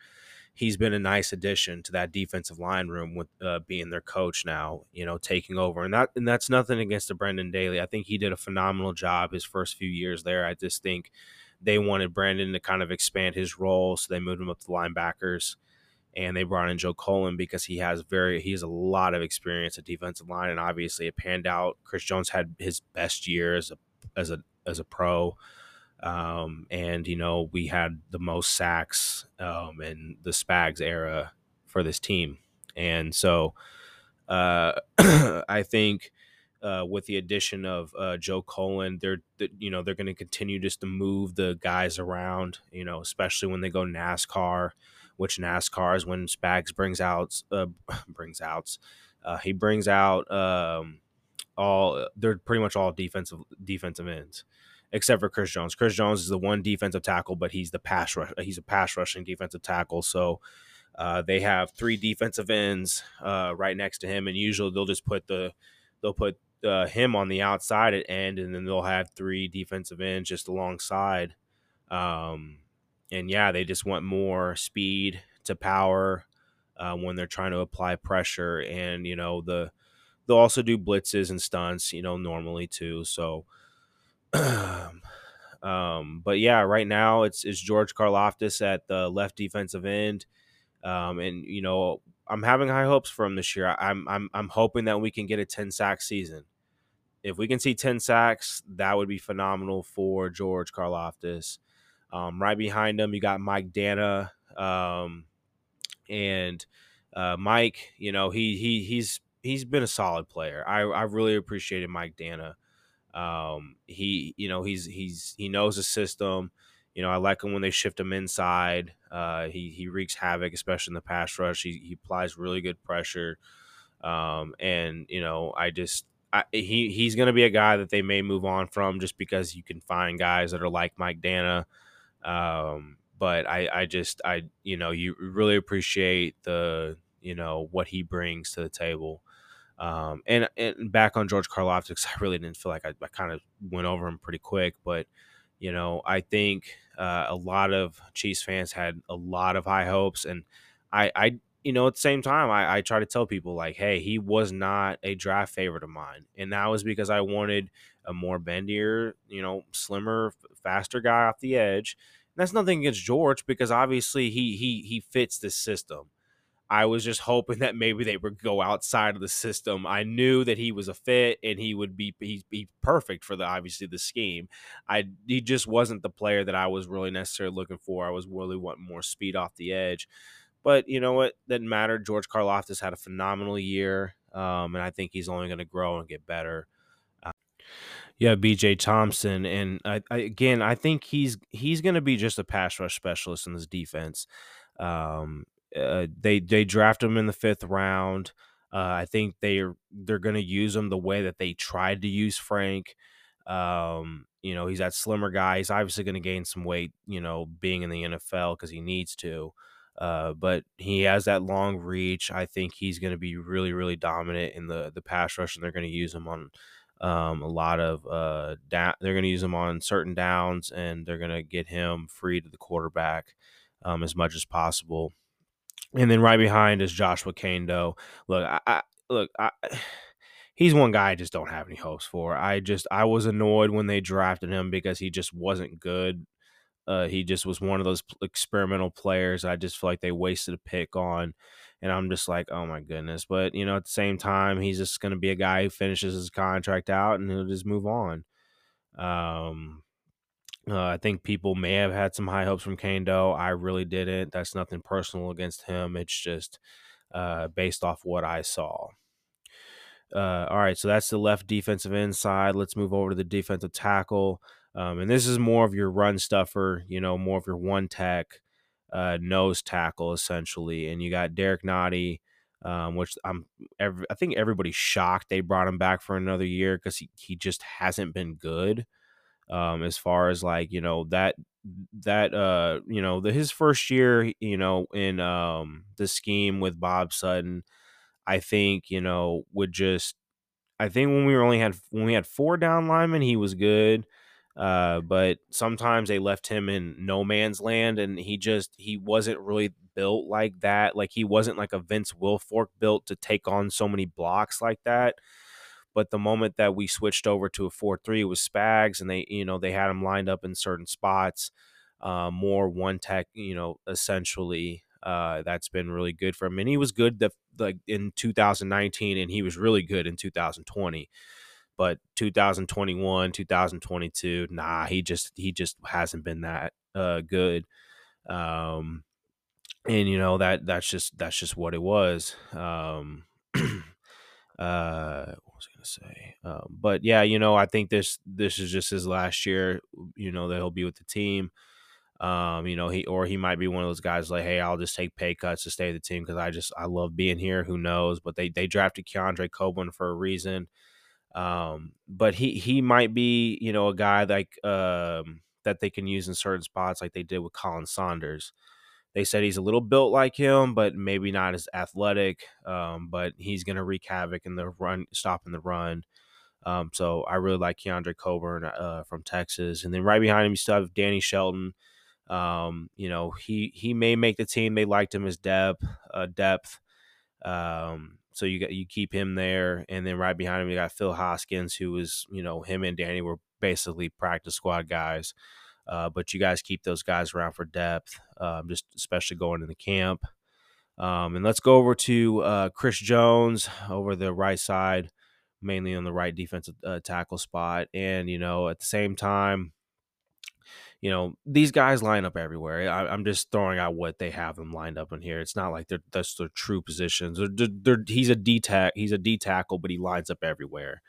he's been a nice addition to that defensive line room with uh, being their coach now, you know, taking over. And that, and that's nothing against the Brendan Daly. I think he did a phenomenal job his first few years there. I just think they wanted Brandon to kind of expand his role, so they moved him up to linebackers. and they brought in Joe Cullen because he has very he has a lot of experience at defensive line, and obviously it panned out. Chris Jones had his best year as a as a as a pro, um, and you know we had the most sacks um, in the Spags era for this team, and so uh, I think. Uh, with the addition of uh, Joe Cullen, they're, you know they're going to continue just to move the guys around, you know, especially when they go NASCAR which NASCAR is when Spags brings out uh, brings out uh, he brings out um, all they're pretty much all defensive defensive ends except for Chris Jones. Chris Jones is the one defensive tackle, but he's the pass rush. He's a pass rushing defensive tackle. So uh, they have three defensive ends uh, right next to him, and usually they'll just put the they'll put uh, him on the outside at end, and then they'll have three defensive ends just alongside. Um, and yeah, they just want more speed to power uh, when they're trying to apply pressure, and you know the they'll also do blitzes and stunts, you know, normally too. So, um, but yeah, right now it's it's George Karlaftis at the left defensive end, um, and you know I'm having high hopes for him this year. I'm I'm I'm hoping that we can get a 10 sack season. If we can see 10 sacks, that would be phenomenal for George Karlaftis. Um, right behind him, you got Mike Danna um, and uh, Mike. You know, he he he's he's been a solid player. I I really appreciated Mike Danna. Um, he you know he's he's he knows the system. You know, I like him when they shift him inside. Uh, he he wreaks havoc, especially in the pass rush. He he applies really good pressure. Um, and you know, I just I, he he's going to be a guy that they may move on from just because you can find guys that are like Mike Danna. um, but I, I just, I, you know, you really appreciate the, you know, what he brings to the table. Um, and, and back on George Karlaftis, I really didn't feel like I, I kind of went over him pretty quick, but, you know, I think uh, a lot of Chiefs fans had a lot of high hopes, and I, I, you know, at the same time, I, I try to tell people like, hey, he was not a draft favorite of mine, and that was because I wanted a more bendier, you know, slimmer, faster guy off the edge. And that's nothing against George because obviously he he he fits this system. I was just hoping that maybe they would go outside of the system. I knew that he was a fit and he would be he's be perfect for the obviously the scheme. I he just wasn't the player that I was really necessarily looking for. I was really wanting more speed off the edge. But you know what? Didn't matter. George Karlaftis had a phenomenal year, um, and I think he's only going to grow and get better. Yeah, BJ Thompson, and I, I, again, I think he's he's going to be just a pass rush specialist in this defense. Um, uh, they they draft him in the fifth round. Uh, I think they are they're going to use him the way that they tried to use Frank. Um, you know, he's that slimmer guy. He's obviously going to gain some weight. You know, being in the NFL because he needs to. Uh, but he has that long reach. I think he's going to be really, really dominant in the the pass rush, and they're going to use him on um, a lot of uh, da- they're going to use him on certain downs, and they're going to get him free to the quarterback um, as much as possible. And then right behind is Joshua Kaindoh. Look, I, I look, I, he's one guy I just don't have any hopes for. I just I was annoyed when they drafted him because he just wasn't good. Uh, he just was one of those experimental players. I just feel like they wasted a pick on and I'm just like, oh my goodness. But you know, at the same time, he's just going to be a guy who finishes his contract out and he'll just move on. Um, uh, I think people may have had some high hopes from Kaindoh. I really didn't. That's nothing personal against him. It's just uh, based off what I saw. Uh, all right, so that's the left defensive inside. Let's move over to the defensive tackle. Um, and this is more of your run stuffer, you know, more of your one tech uh, nose tackle essentially, and you got Derrick Nnadi, um, which I'm every, I think everybody's shocked they brought him back for another year because he he just hasn't been good. Um, as far as like you know that that uh you know the his first year you know in um the scheme with Bob Sutton, I think you know would just I think when we only had when we had four down linemen he was good. Uh, but sometimes they left him in no man's land, and he just he wasn't really built like that. Like he wasn't like a Vince Wilfork built to take on so many blocks like that. But the moment that we switched over to a four three was Spags, and they you know they had him lined up in certain spots, uh, more one tech, you know, essentially. Uh, that's been really good for him, and he was good the, like in 2019, and he was really good in 2020. But 2021, 2022, nah, he just he just hasn't been that uh, good. Um, and you know that that's just that's just what it was. Um, uh, gonna say? Um, but yeah, you know, I think this this is just his last year. You know that he'll be with the team. Um, you know, he or he might be one of those guys like, hey, I'll just take pay cuts to stay with the team because I just I love being here. Who knows? But they they drafted Keondre Coburn for a reason. Um, but he he might be you know a guy like um that they can use in certain spots like they did with Khalen Saunders. They said he's a little built like him, but maybe not as athletic. Um, but he's going to wreak havoc in the run, stopping the run. Um, so I really like Keondre Coburn uh, from Texas, and then right behind him you still have Danny Shelton. Um, you know he he may make the team. They liked him as depth uh, depth. Um, so you got you keep him there, and then right behind him you got Phil Hoskins, who was you know him and Danny were basically practice squad guys. Uh, but you guys keep those guys around for depth, um, just especially going in the camp. Um, and let's go over to uh, Chris Jones over the right side, mainly on the right defensive uh, tackle spot. And, you know, at the same time, you know, these guys line up everywhere. I, am just throwing out what they have them lined up in here. It's not like they're that's their true positions. They're, they're, he's a D tack, he's a D tackle, but he lines up everywhere.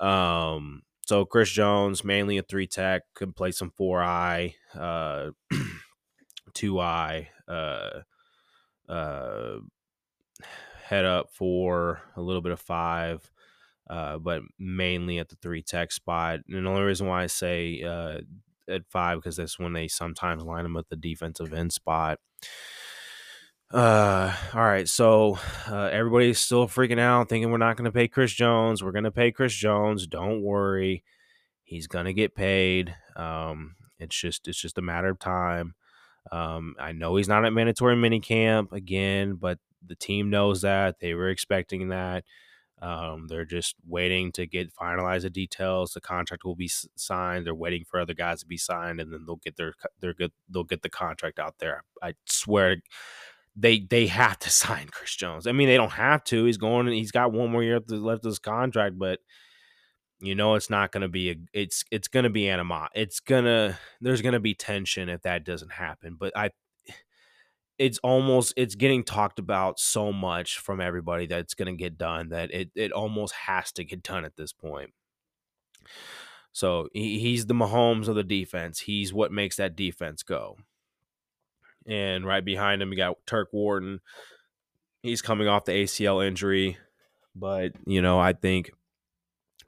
Um, so Chris Jones, mainly a three tech, can play some four eye, uh, two eye, uh, uh, head up for a little bit of five, uh, but mainly at the three tech spot. And the only reason why I say uh, at five because that's when they sometimes line them at the defensive end spot. Uh, all right. So uh, everybody's still freaking out, thinking we're not going to pay Chris Jones. We're going to pay Chris Jones. Don't worry, he's going to get paid. Um, it's just it's just a matter of time. Um, I know he's not at mandatory minicamp again, but the team knows that they were expecting that. Um, they're just waiting to get finalize the details. The contract will be signed. They're waiting for other guys to be signed, and then they'll get their their good. They'll get the contract out there. I swear, they they have to sign Chris Jones. I mean, they don't have to. He's going. He's got one more year left of his contract, but you know it's not going to be a. It's it's going to be anima. It's gonna. There's going to be tension if that doesn't happen. But I. It's almost it's getting talked about so much from everybody that it's going to get done that it it almost has to get done at this point. So he, he's the Mahomes of the defense. He's what makes that defense go and right behind him you got Turk Wharton. He's coming off the ACL injury, but you know I think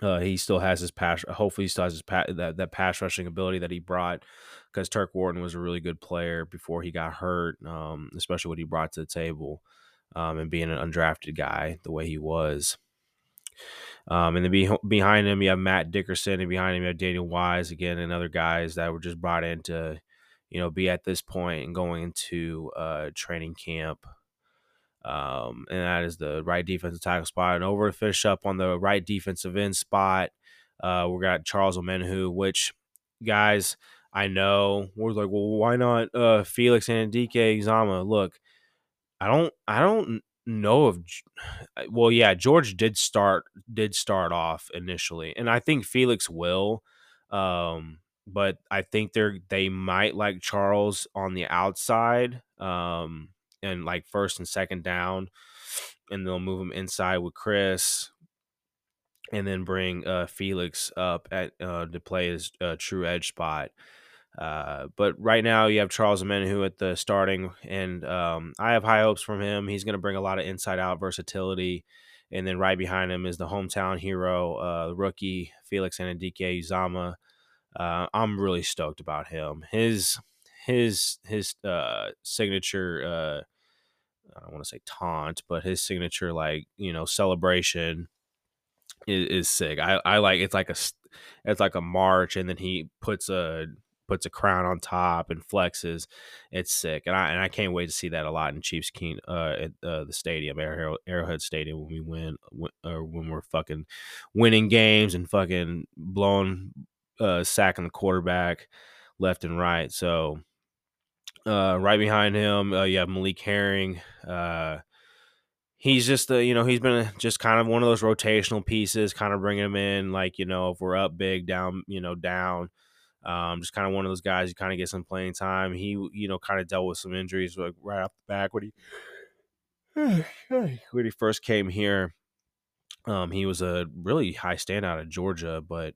uh, he still has his pass. Hopefully, he still has his pa- that that pass rushing ability that he brought because Turk Wharton was a really good player before he got hurt, um, especially what he brought to the table um, and being an undrafted guy the way he was. Um, and then be, behind him, you have Matt Dickerson, and behind him, you have Daniel Wise again, and other guys that were just brought in to you know, be at this point and going into uh, training camp. Um, and that is the right defensive tackle spot. And over to finish up on the right defensive end spot, uh, we got Charles Omenihu, which guys, I know we're like, well, why not uh, Felix Anudike-Uzomah? Look, I don't, I don't know of. Well, yeah, George did start, did start off initially, and I think Felix will. Um, but I think they're they might like Charles on the outside, um, and like first and second down, and they'll move him inside with Chris, and then bring uh, Felix up at uh, to play his uh, true edge spot. Uh, but right now you have Charles Omenihu at the starting, and um, I have high hopes from him. He's going to bring a lot of inside out versatility. And then right behind him is the hometown hero, uh, rookie Felix Anudike-Uzomah uh, I'm really stoked about him. His his his uh, signature. Uh, I don't want to say taunt, but his signature like you know celebration is, is sick. I, I like it's like a it's like a march, and then he puts a puts a crown on top and flexes. It's sick, and I and I can't wait to see that a lot in Chiefs Keen uh, at uh, the stadium, Arrowhead Stadium, when we win or when we're fucking winning games and fucking blowing uh, sacking the quarterback left and right. So Uh, right behind him, uh, you have Malik Herring. Uh, he's just the you know he's been just kind of one of those rotational pieces, kind of bringing him in like you know if we're up big, down you know down. Um, just kind of one of those guys you kind of get some playing time. He you know kind of dealt with some injuries like right off the back when he when he first came here. Um, he was a really high standout at Georgia, but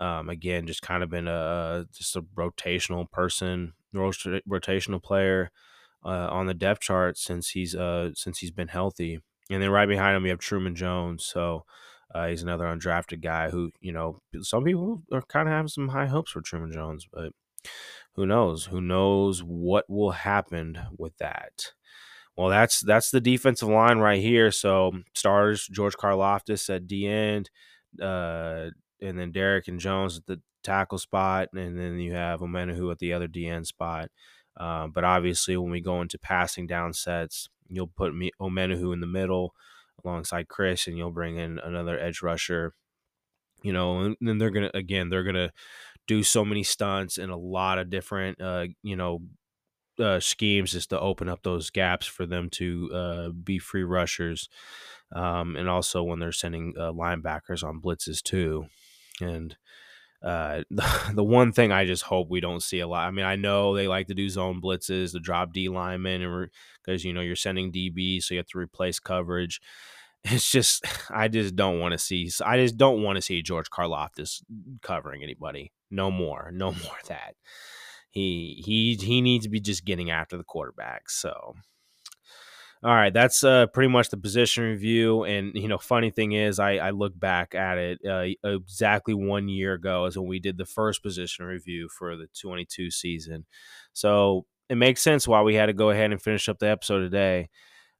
um, again, just kind of been a just a rotational person, rotational player uh, on the depth chart since he's uh since he's been healthy. And then right behind him, we have Truman Jones. So uh, he's another undrafted guy who you know some people are kind of having some high hopes for Truman Jones, but who knows? Who knows what will happen with that? Well, that's that's the defensive line right here. So stars George Karlaftis at D end, uh, and then Derek and Jones at the tackle spot, and then you have Omenihu at the other DN spot. Uh, but obviously, when we go into passing down sets, you'll put me Omenihu in the middle alongside Chris, and you'll bring in another edge rusher. You know, and then they're gonna again they're gonna do so many stunts and a lot of different uh, you know uh, schemes just to open up those gaps for them to uh, be free rushers, um, and also when they're sending uh, linebackers on blitzes too. And uh, the, the one thing I just hope we don't see a lot. I mean, I know they like to do zone blitzes, the drop D linemen, and because you know you're sending DB, so you have to replace coverage. It's just I just don't want to see. I just don't want to see George Karlaftis covering anybody. No more. No more that. He he he needs to be just getting after the quarterback. So all right, that's uh, pretty much the position review. And you know, funny thing is, I, I look back at it uh, exactly one year ago is when we did the first position review for the 22 season. So it makes sense why we had to go ahead and finish up the episode today.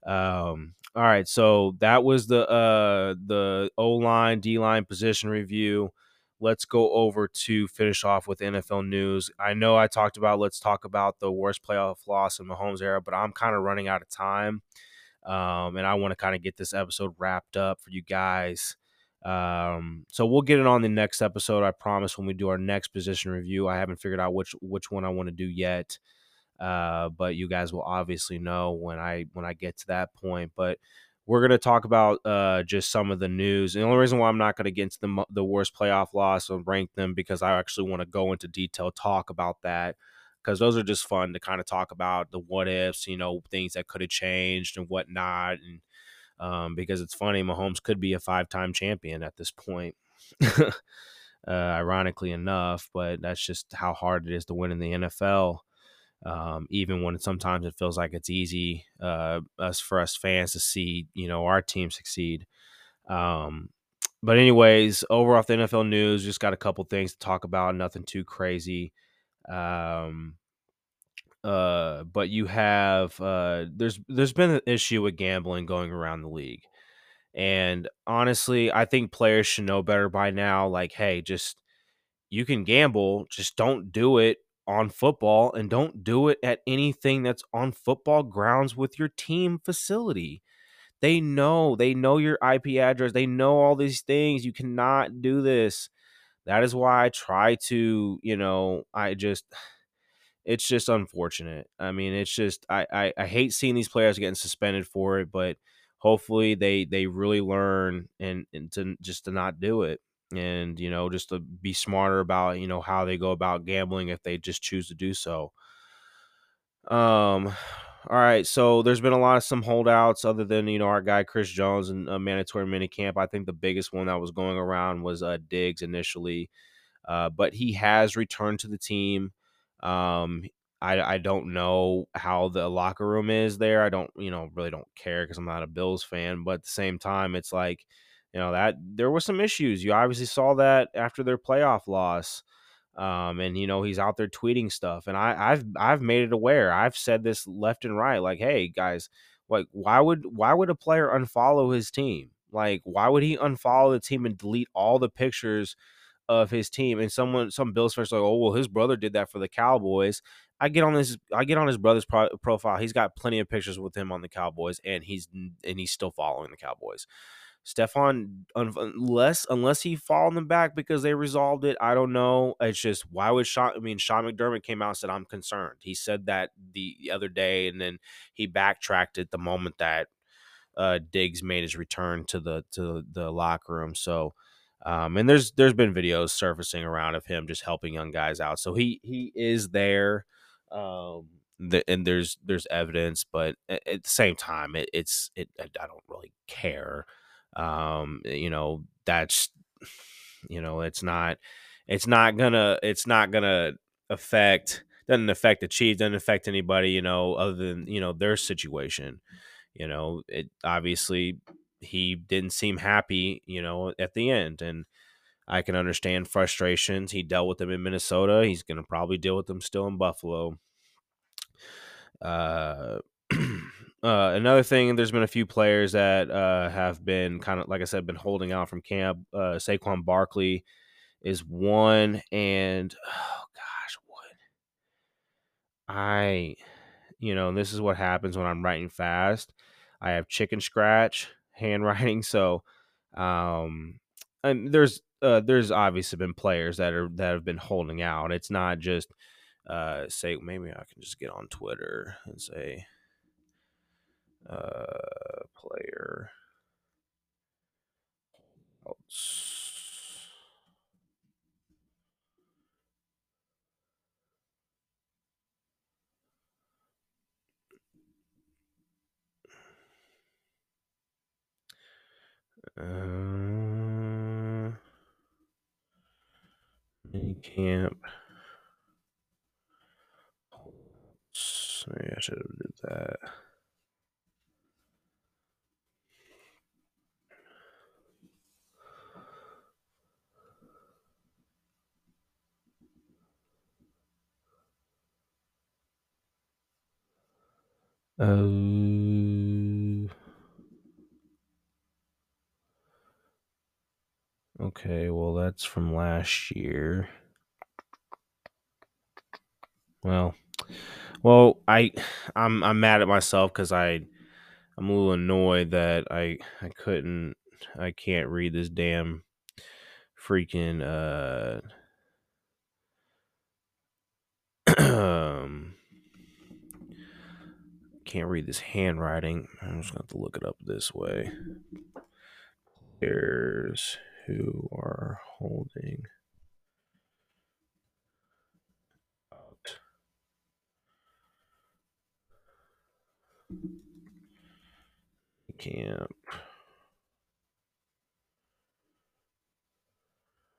Um, all right, so that was the uh, the O line, D line position review. Let's go over to finish off with NFL news. I know I talked about let's talk about the worst playoff loss in Mahomes era, but I'm kind of running out of time. Um, and I want to kind of get this episode wrapped up for you guys. Um, so we'll get it on the next episode. I promise when we do our next position review. I haven't figured out which which one I want to do yet. Uh, but you guys will obviously know when I when I get to that point. But we're going to talk about uh, just some of the news. And the only reason why I'm not going to get into the, the worst playoff loss and rank them because I actually want to go into detail talk about that because those are just fun to kind of talk about the what ifs, you know, things that could have changed and whatnot. And um, because it's funny, Mahomes could be a five time champion at this point. uh, ironically enough, but that's just how hard it is to win in the NFL um, even when sometimes it feels like it's easy uh, us for us fans to see you know our team succeed. Um, but anyways, over off the NFL news, just got a couple things to talk about. Nothing too crazy. Um, uh, but you have uh, there's there's been an issue with gambling going around the league, and honestly, I think players should know better by now. Like, hey, just you can gamble, just don't do it on football and don't do it at anything that's on football grounds with your team facility. They know, they know your IP address, they know all these things. You cannot do this. That is why I try to, you know, I just it's just unfortunate. I mean, it's just I, I, I hate seeing these players getting suspended for it, but hopefully they they really learn and, and to just to not do it and you know just to be smarter about you know how they go about gambling if they just choose to do so um all right so there's been a lot of some holdouts other than you know our guy chris jones and a mandatory minicamp i think the biggest one that was going around was uh diggs initially uh but he has returned to the team um I, I don't know how the locker room is there. I don't, you know, really don't care because I'm not a Bills fan. But at the same time, it's like, you know that there were some issues. You obviously saw that after their playoff loss. Um, and you know he's out there tweeting stuff, and I, I've I've made it aware. I've said this left and right, like, hey guys, like why would why would a player unfollow his team? Like why would he unfollow the team and delete all the pictures of his team? And someone some Bills fans like, oh well, his brother did that for the Cowboys. I get on this. I get on his brother's pro- profile. He's got plenty of pictures with him on the Cowboys, and he's and he's still following the Cowboys. Stefon, unless unless he fall in the back because they resolved it, I don't know. It's just why would Sean? I mean, Sean McDermott came out and said I'm concerned. He said that the other day, and then he backtracked it the moment that uh, Diggs made his return to the to the locker room. So, um, and there's there's been videos surfacing around of him just helping young guys out. So he he is there. Um, the, and there's there's evidence, but at, at the same time, it, it's it I don't really care. Um, you know that's you know it's not it's not gonna it's not gonna affect doesn't affect the Chiefs doesn't affect anybody you know other than you know their situation. You know it obviously he didn't seem happy you know at the end and. I can understand frustrations. He dealt with them in Minnesota. He's to probably deal with them still in Buffalo. Uh, uh, another thing, there's been a few players that uh, have been kind of, like I said, been holding out from camp. Uh, Saquon Barkley is one, and oh gosh, what I, you know, this is what happens when I'm writing fast. I have chicken scratch handwriting, so um, and there's uh, there's obviously been players that are that have been holding out. It's not just uh, say maybe I can just get on Twitter and say uh, player. Uh, mini camp. Maybe I should have did that. Uh, okay, well that's from last year. Well, well, I I'm I'm mad at myself because I I'm a little annoyed that I I couldn't I can't read this damn freaking uh um can't read this handwriting. I'm just gonna have to look it up this way. Players who are holding out. camp.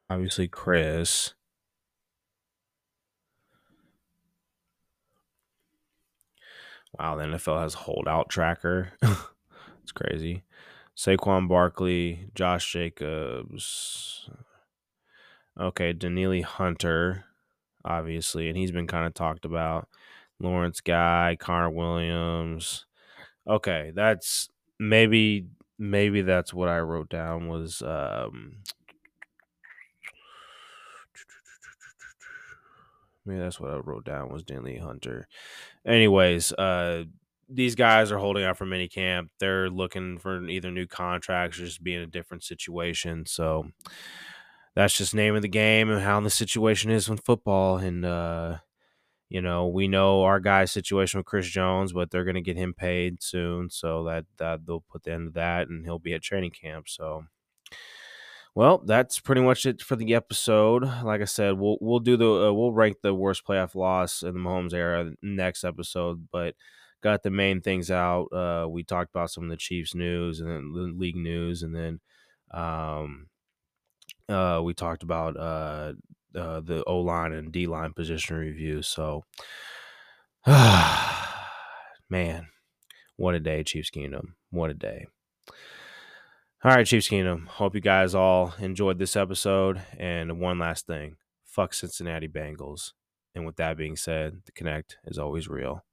Obviously, Chris. Wow, the NFL has holdout tracker. it's crazy. Saquon Barkley, Josh Jacobs. Okay, Danielle Hunter, obviously, and he's been kind of talked about. Lawrence Guy, Connor Williams. Okay, that's maybe maybe that's what I wrote down was um maybe that's what I wrote down was Danley Hunter. Anyways, uh these guys are holding out for mini camp. They're looking for either new contracts or just be in a different situation. So that's just name of the game and how the situation is in football. And uh you know, we know our guy's situation with Chris Jones, but they're to get him paid soon, so that that they'll put the end of that, and he'll be at training camp. So, well, that's pretty much it for the episode. Like I said, we'll we'll do the uh, we'll rank the worst playoff loss in the Mahomes era next episode, but got the main things out. Uh, we talked about some of the Chiefs news and then the league news, and then um, uh, we talked about uh, uh, the O line and D line position review. So, man, what a day, Chiefs Kingdom. What a day. All right, Chiefs Kingdom. Hope you guys all enjoyed this episode. And one last thing fuck Cincinnati Bengals. And with that being said, the connect is always real.